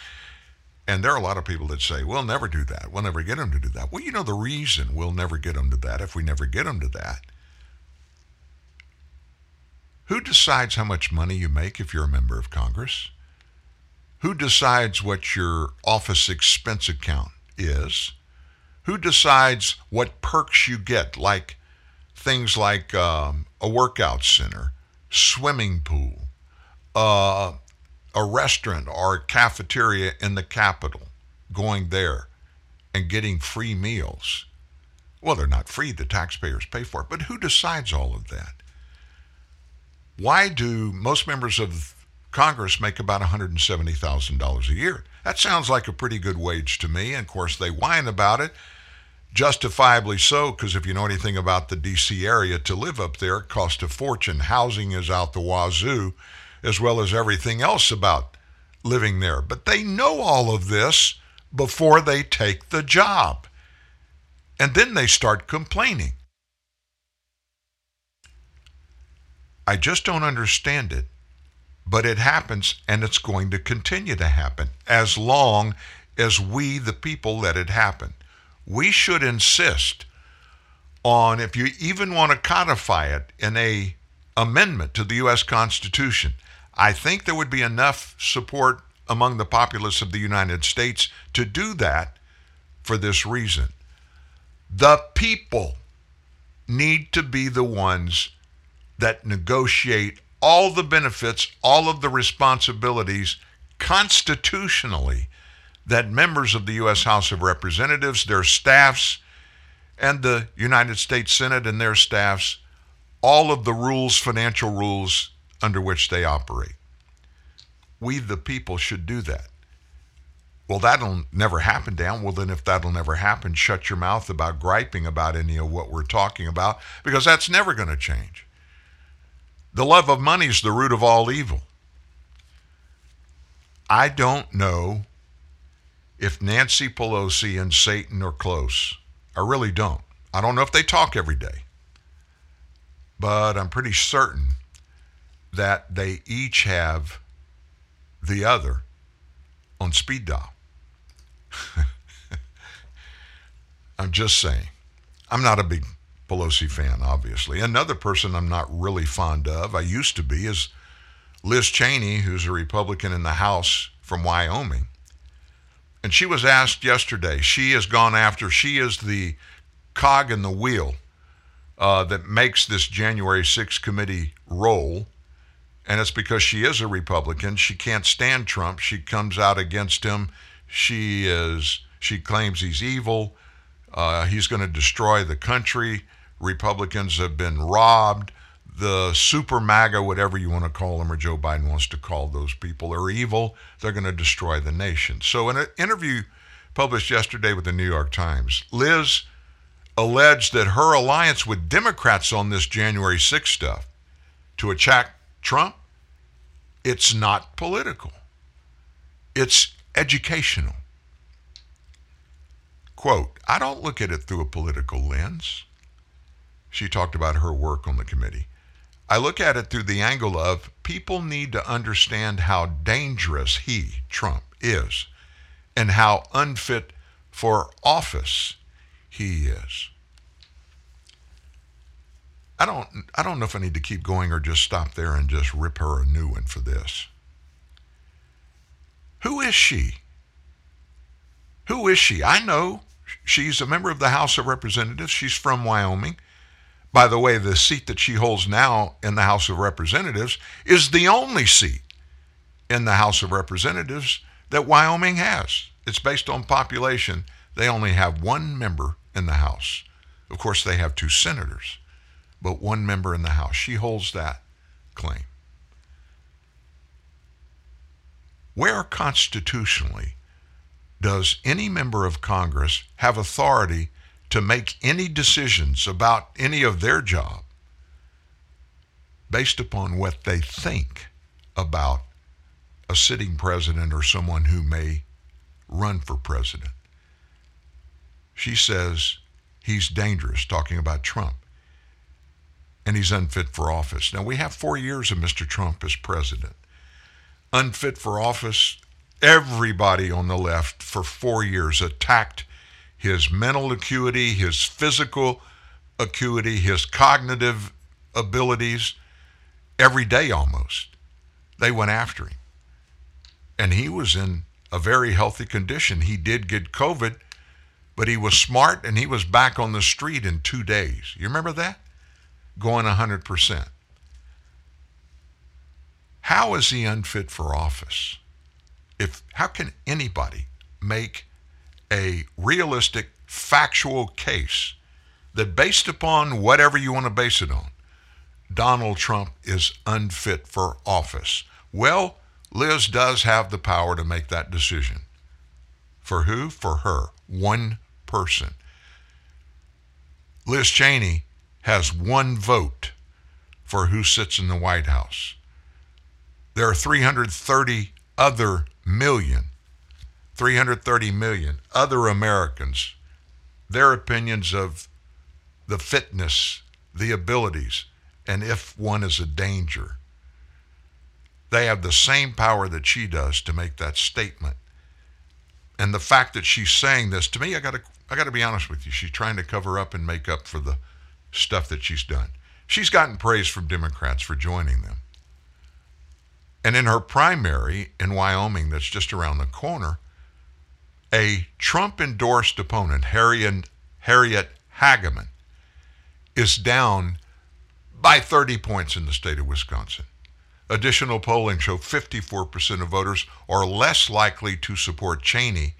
And there are a lot of people that say, we'll never do that. We'll never get them to do that. Well, you know the reason we'll never get them to that if we never get them to that. Who decides how much money you make if you're a member of Congress? Who decides what your office expense account is? Who decides what perks you get, like things like um, a workout center, swimming pool, uh, a restaurant or a cafeteria in the Capitol, going there and getting free meals. Well, they're not free, the taxpayers pay for it. But who decides all of that? Why do most members of Congress make about $170,000 a year? That sounds like a pretty good wage to me. And of course, they whine about it, justifiably so, because if you know anything about the D.C. area, to live up there costs a fortune. Housing is out the wazoo, as well as everything else about living there. But they know all of this before they take the job. And then they start complaining. I just don't understand it. But it happens and it's going to continue to happen as long as we, the people, let it happen. We should insist on, if you even want to codify it in a amendment to the U.S. Constitution, I think there would be enough support among the populace of the United States to do that for this reason. The people need to be the ones that negotiate all the benefits, all of the responsibilities constitutionally that members of the U.S. House of Representatives, their staffs, and the United States Senate and their staffs, all of the rules, financial rules under which they operate. We, the people, should do that. Well, that'll never happen, Dan. Well, then, if that'll never happen, shut your mouth about griping about any of what we're talking about because that's never going to change. The love of money is the root of all evil. I don't know if Nancy Pelosi and Satan are close. I really don't. I don't know if they talk every day. But I'm pretty certain that they each have the other on speed dial. I'm just saying. I'm not a big Pelosi fan, obviously. Another person I'm not really fond of, I used to be, is Liz Cheney, who's a Republican in the House from Wyoming. And she was asked yesterday, she has gone after, she is the cog in the wheel uh, that makes this January 6th committee roll. And it's because she is a Republican. She can't stand Trump. She comes out against him. She is, she claims he's evil. Uh, he's going to destroy the country. Republicans have been robbed. The super MAGA, whatever you want to call them, or Joe Biden wants to call those people, are evil. They're going to destroy the nation. So, in an interview published yesterday with the New York Times, Liz alleged that her alliance with Democrats on this January 6th stuff to attack Trump, it's not political. It's educational. Quote, I don't look at it through a political lens. She talked about her work on the committee. I look at it through the angle of people need to understand how dangerous he, Trump, is and how unfit for office he is. I don't I don't know if I need to keep going or just stop there and just rip her a new one for this. Who is she? Who is she? I know she's a member of the House of Representatives. She's from Wyoming. By the way, the seat that she holds now in the House of Representatives is the only seat in the House of Representatives that Wyoming has. It's based on population. They only have one member in the House. Of course, they have two senators, but one member in the House. She holds that claim. Where constitutionally does any member of Congress have authority to make any decisions about any of their job based upon what they think about a sitting president or someone who may run for president? She says he's dangerous, talking about Trump, and he's unfit for office. Now, we have four years of Mr. Trump as president. Unfit for office, everybody on the left for four years attacked his mental acuity, his physical acuity, his cognitive abilities every day almost. They went after him. And he was in a very healthy condition. He did get COVID, but he was smart and he was back on the street in two days. You remember that? Going 100%. How is he unfit for office? If how can anybody make a realistic, factual case that based upon whatever you want to base it on, Donald Trump is unfit for office? Well, Liz does have the power to make that decision. For who? For her. One person. Liz Cheney has one vote for who sits in the White House. There are 330 other million, 330 million other Americans, their opinions of the fitness, the abilities, and if one is a danger. They have the same power that she does to make that statement. And the fact that she's saying this to me, I got to I got to be honest with you. She's trying to cover up and make up for the stuff that she's done. She's gotten praise from Democrats for joining them. And in her primary in Wyoming, that's just around the corner, a Trump endorsed opponent, Harriet, Harriet Hageman, is down by 30 points in the state of Wisconsin. Additional polling show 54% of voters are less likely to support Cheney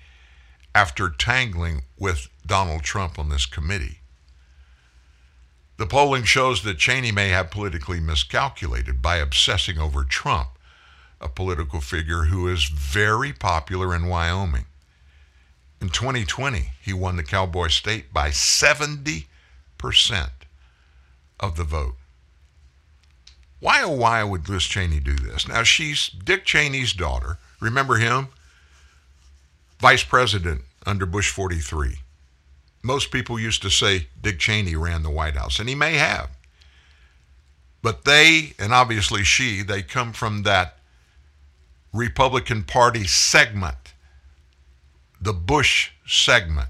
after tangling with Donald Trump on this committee. The polling shows that Cheney may have politically miscalculated by obsessing over Trump, a political figure who is very popular in Wyoming. In 2020, he won the Cowboy State by 70% of the vote. Why oh why would Liz Cheney do this? Now she's Dick Cheney's daughter. Remember him? Vice President under Bush 43. Most people used to say Dick Cheney ran the White House, and he may have. But they, and obviously she, they come from that Republican Party segment, the Bush segment,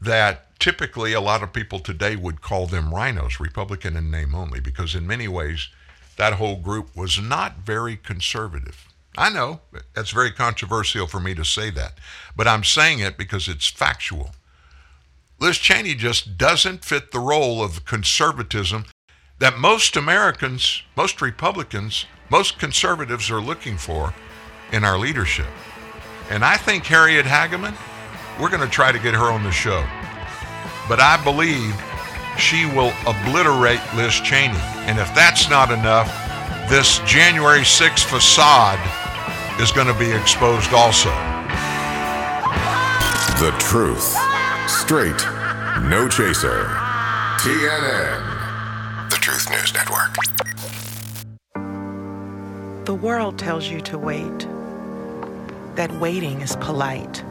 that typically a lot of people today would call them RINOs, Republican in name only, because in many ways that whole group was not very conservative. I know that's very controversial for me to say that, but I'm saying it because it's factual. Liz Cheney just doesn't fit the role of conservatism that most Americans, most Republicans, most conservatives are looking for in our leadership. And I think Harriet Hageman, we're going to try to get her on the show. But I believe she will obliterate Liz Cheney. And if that's not enough, this January 6th facade is going to be exposed also. The truth. Straight. No chaser. TNN. The Truth News Network. The world tells you to wait, that waiting is polite,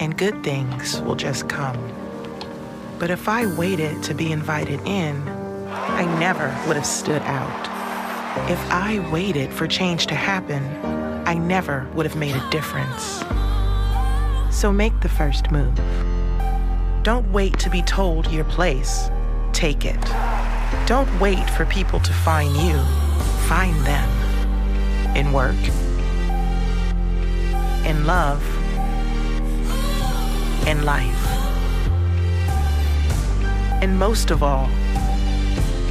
and good things will just come. But if I waited to be invited in, I never would have stood out. If I waited for change to happen, I never would have made a difference. So make the first move. Don't wait to be told your place. Take it. Don't wait for people to find you. Find them. In work. In love. In life. And most of all,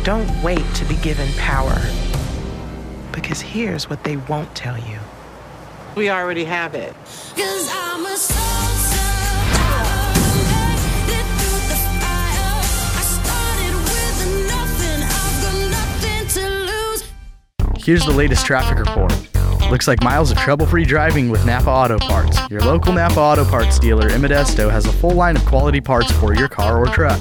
don't wait to be given power. Because here's what they won't tell you. We already have it. Here's the latest traffic report. Looks like miles of trouble-free driving with Napa Auto Parts. Your local Napa Auto Parts dealer Modesto has a full line of quality parts for your car or truck.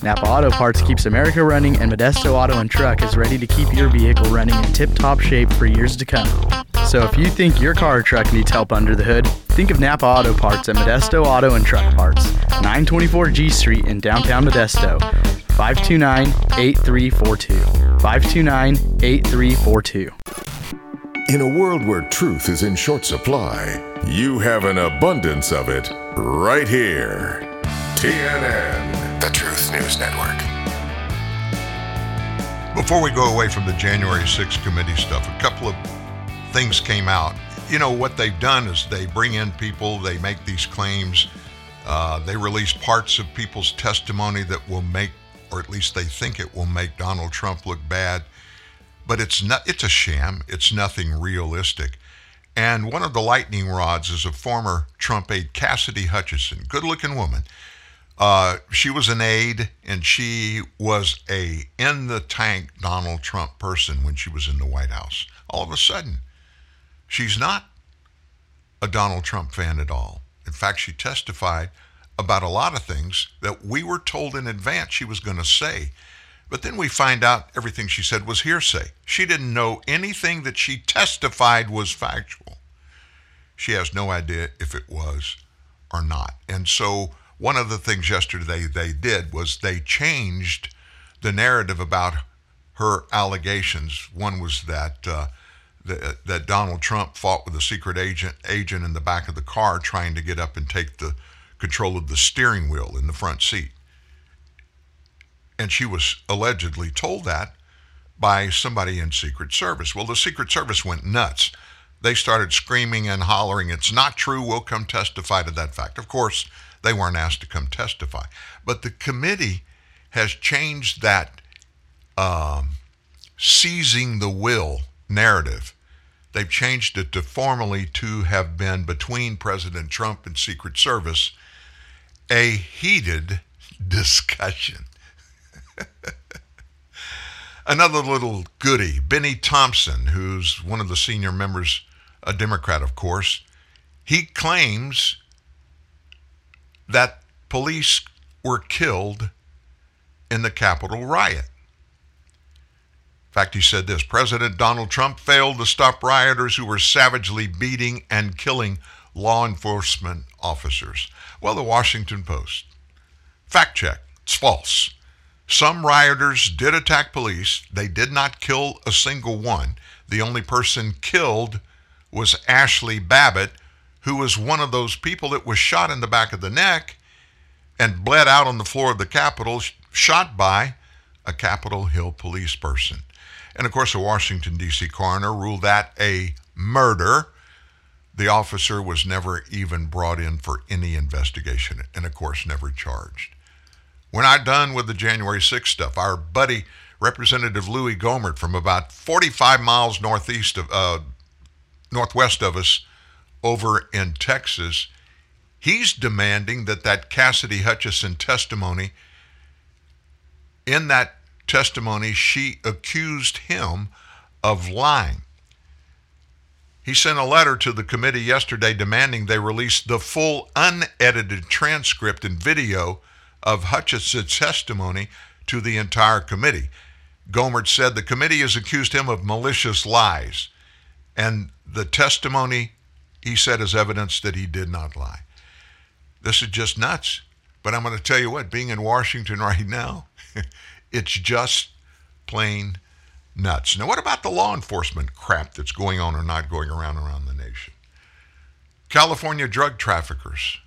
Napa Auto Parts keeps America running, and Modesto Auto and Truck is ready to keep your vehicle running in tip-top shape for years to come. So if you think your car or truck needs help under the hood, think of Napa Auto Parts at Modesto Auto and Truck Parts, 924 G Street in downtown Modesto. 529-8342. 529-8342. In a world where truth is in short supply, you have an abundance of it right here. TNN, the Truth News Network. Before we go away from the January 6th committee stuff, a couple of things came out. You know, what they've done is they bring in people, they make these claims, uh, they release parts of people's testimony that will make, or at least they think it will make Donald Trump look bad. But it's not. It's a sham. It's nothing realistic. And one of the lightning rods is a former Trump aide, Cassidy Hutchinson, good-looking woman. Uh, she was an aide, and she was a in the tank Donald Trump person when she was in the White House. All of a sudden, she's not a Donald Trump fan at all. In fact, she testified about a lot of things that we were told in advance she was going to say. But then we find out everything she said was hearsay. She didn't know anything that she testified was factual. She has no idea if it was or not. And so one of the things yesterday they did was they changed the narrative about her allegations. One was that uh, the, that Donald Trump fought with a secret agent agent in the back of the car trying to get up and take the control of the steering wheel in the front seat. And she was allegedly told that by somebody in Secret Service. Well, the Secret Service went nuts. They started screaming and hollering, It's not true. We'll come testify to that fact. Of course, they weren't asked to come testify. But the committee has changed that um, seizing the will narrative. They've changed it to formally to have been between President Trump and Secret Service a heated discussion. Another little goody, Bennie Thompson, who's one of the senior members, a Democrat, of course, he claims that police were killed in the Capitol riot. In fact, he said this President Donald Trump failed to stop rioters who were savagely beating and killing law enforcement officers. Well, the Washington Post. Fact check. It's false. Some rioters did attack police. They did not kill a single one. The only person killed was Ashley Babbitt, who was one of those people that was shot in the back of the neck and bled out on the floor of the Capitol, shot by a Capitol Hill police person. And of course, a Washington, D.C. coroner ruled that a murder. The officer was never even brought in for any investigation and, of course, never charged. We're not done with the January 6th stuff. Our buddy, Representative Louis Gohmert, from about 45 miles northeast of, uh, northwest of us, over in Texas, he's demanding that that Cassidy Hutchinson testimony. In that testimony, she accused him of lying. He sent a letter to the committee yesterday demanding they release the full unedited transcript and video of Hutchinson's testimony to the entire committee. Gohmert said the committee has accused him of malicious lies, and the testimony he said is evidence that he did not lie. This is just nuts. But I'm going to tell you what, being in Washington right now, it's just plain nuts. Now, what about the law enforcement crap that's going on or not going around around the nation? California drug traffickers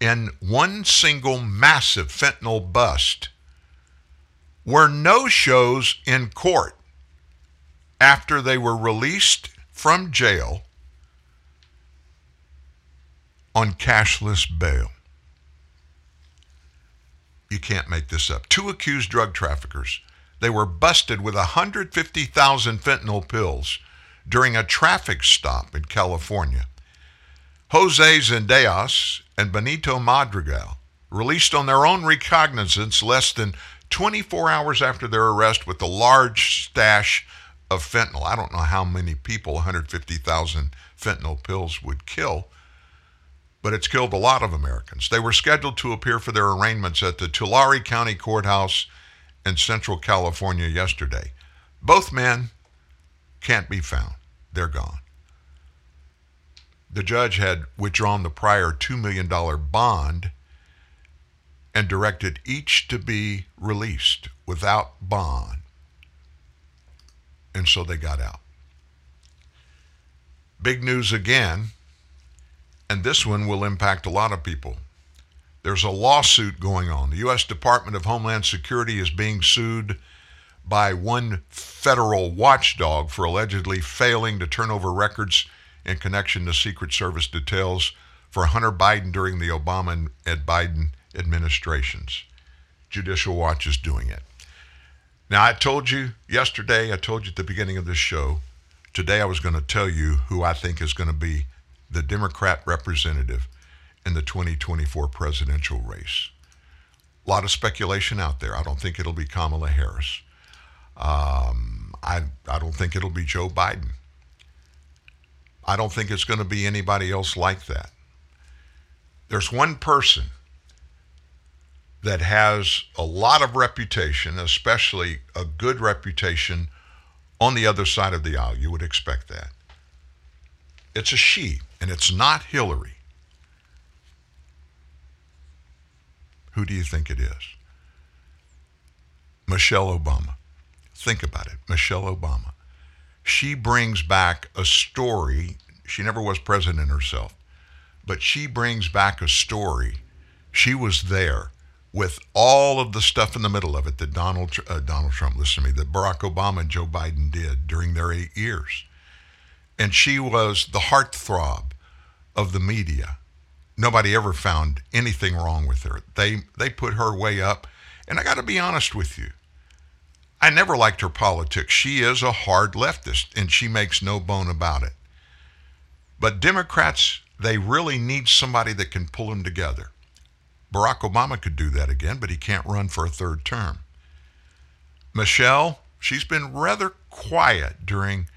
in one single massive fentanyl bust were no shows in court after they were released from jail on cashless bail. You can't make this up. Two accused drug traffickers. They were busted with 150,000 fentanyl pills during a traffic stop in California. Jose Zendejas and Benito Madrigal, released on their own recognizance less than 24 hours after their arrest with a large stash of fentanyl. I don't know how many people 150,000 fentanyl pills would kill, but it's killed a lot of Americans. They were scheduled to appear for their arraignments at the Tulare County Courthouse in Central California yesterday. Both men can't be found, they're gone. The judge had withdrawn the prior $2 million bond and directed each to be released without bond. And so they got out. Big news again, and this one will impact a lot of people. There's a lawsuit going on. The U.S. Department of Homeland Security is being sued by one federal watchdog for allegedly failing to turn over records in connection to Secret Service details for Hunter Biden during the Obama and Ed Biden administrations. Judicial Watch is doing it. Now, I told you yesterday, I told you at the beginning of this show, today I was going to tell you who I think is going to be the Democrat representative in the 2024 presidential race. A lot of speculation out there. I don't think it'll be Kamala Harris. Um, I, I don't think it'll be Joe Biden. I don't think it's going to be anybody else like that. There's one person that has a lot of reputation, especially a good reputation on the other side of the aisle. You would expect that. It's a she, and it's not Hillary. Who do you think it is? Michelle Obama. Think about it. Michelle Obama. She brings back a story. She never was president herself, but she brings back a story. She was there with all of the stuff in the middle of it that Donald uh, Donald Trump, listen to me, that Barack Obama and Joe Biden did during their eight years, and she was the heartthrob of the media. Nobody ever found anything wrong with her. They they put her way up, and I got to be honest with you. I never liked her politics. She is a hard leftist, and she makes no bone about it. But Democrats, they really need somebody that can pull them together. Barack Obama could do that again, but he can't run for a third term. Michelle, she's been rather quiet during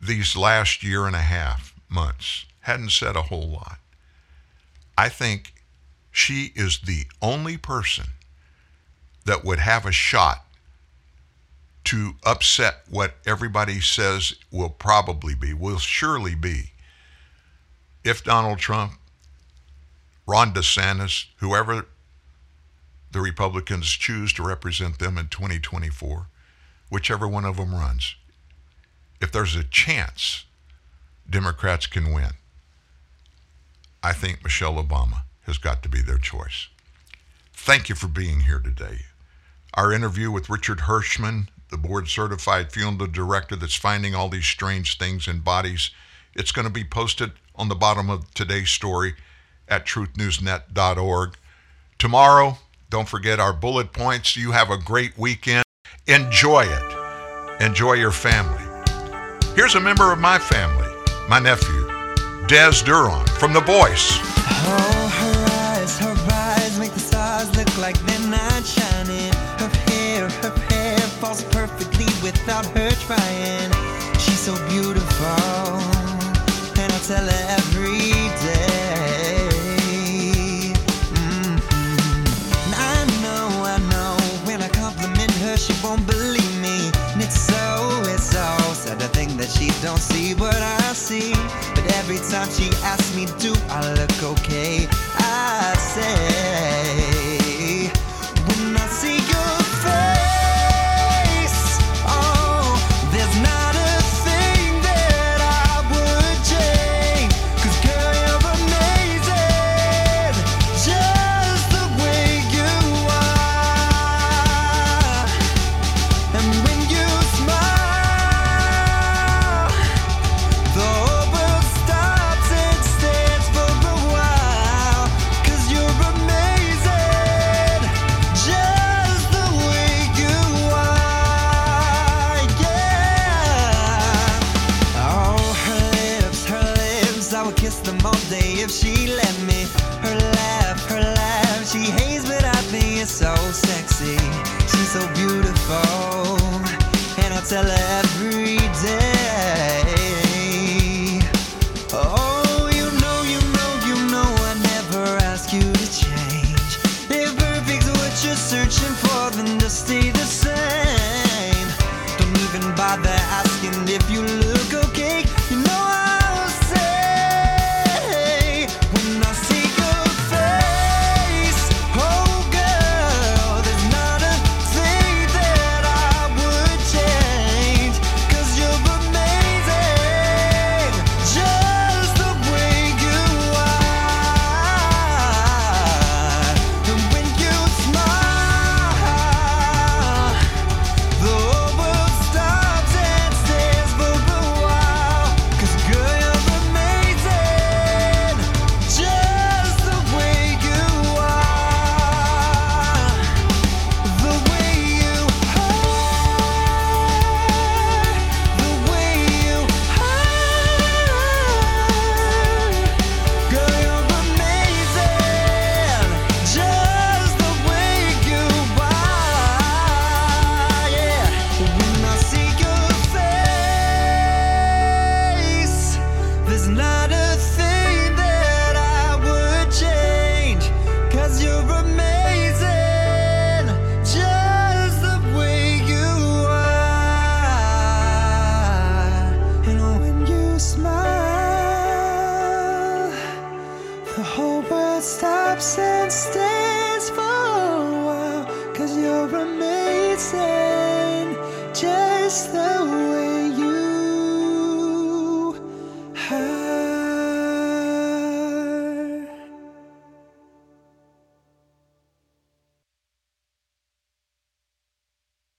these last year and a half months, hadn't said a whole lot. I think she is the only person that would have a shot to upset what everybody says will probably be, will surely be, if Donald Trump Ron DeSantis, whoever the Republicans choose to represent them in 2024, whichever one of them runs, if there's a chance Democrats can win, I think Michelle Obama has got to be their choice. Thank you for being here today. Our interview with Richard Hirschman, the board certified funeral director that's finding all these strange things in bodies, it's going to be posted on the bottom of today's story at truthnewsnet.org. Tomorrow, don't forget our bullet points. You have a great weekend. Enjoy it. Enjoy your family. Here's a member of my family, my nephew, Dez Duron from The Voice. Oh, her eyes, her eyes what I see. But every time she asks me, do I look okay?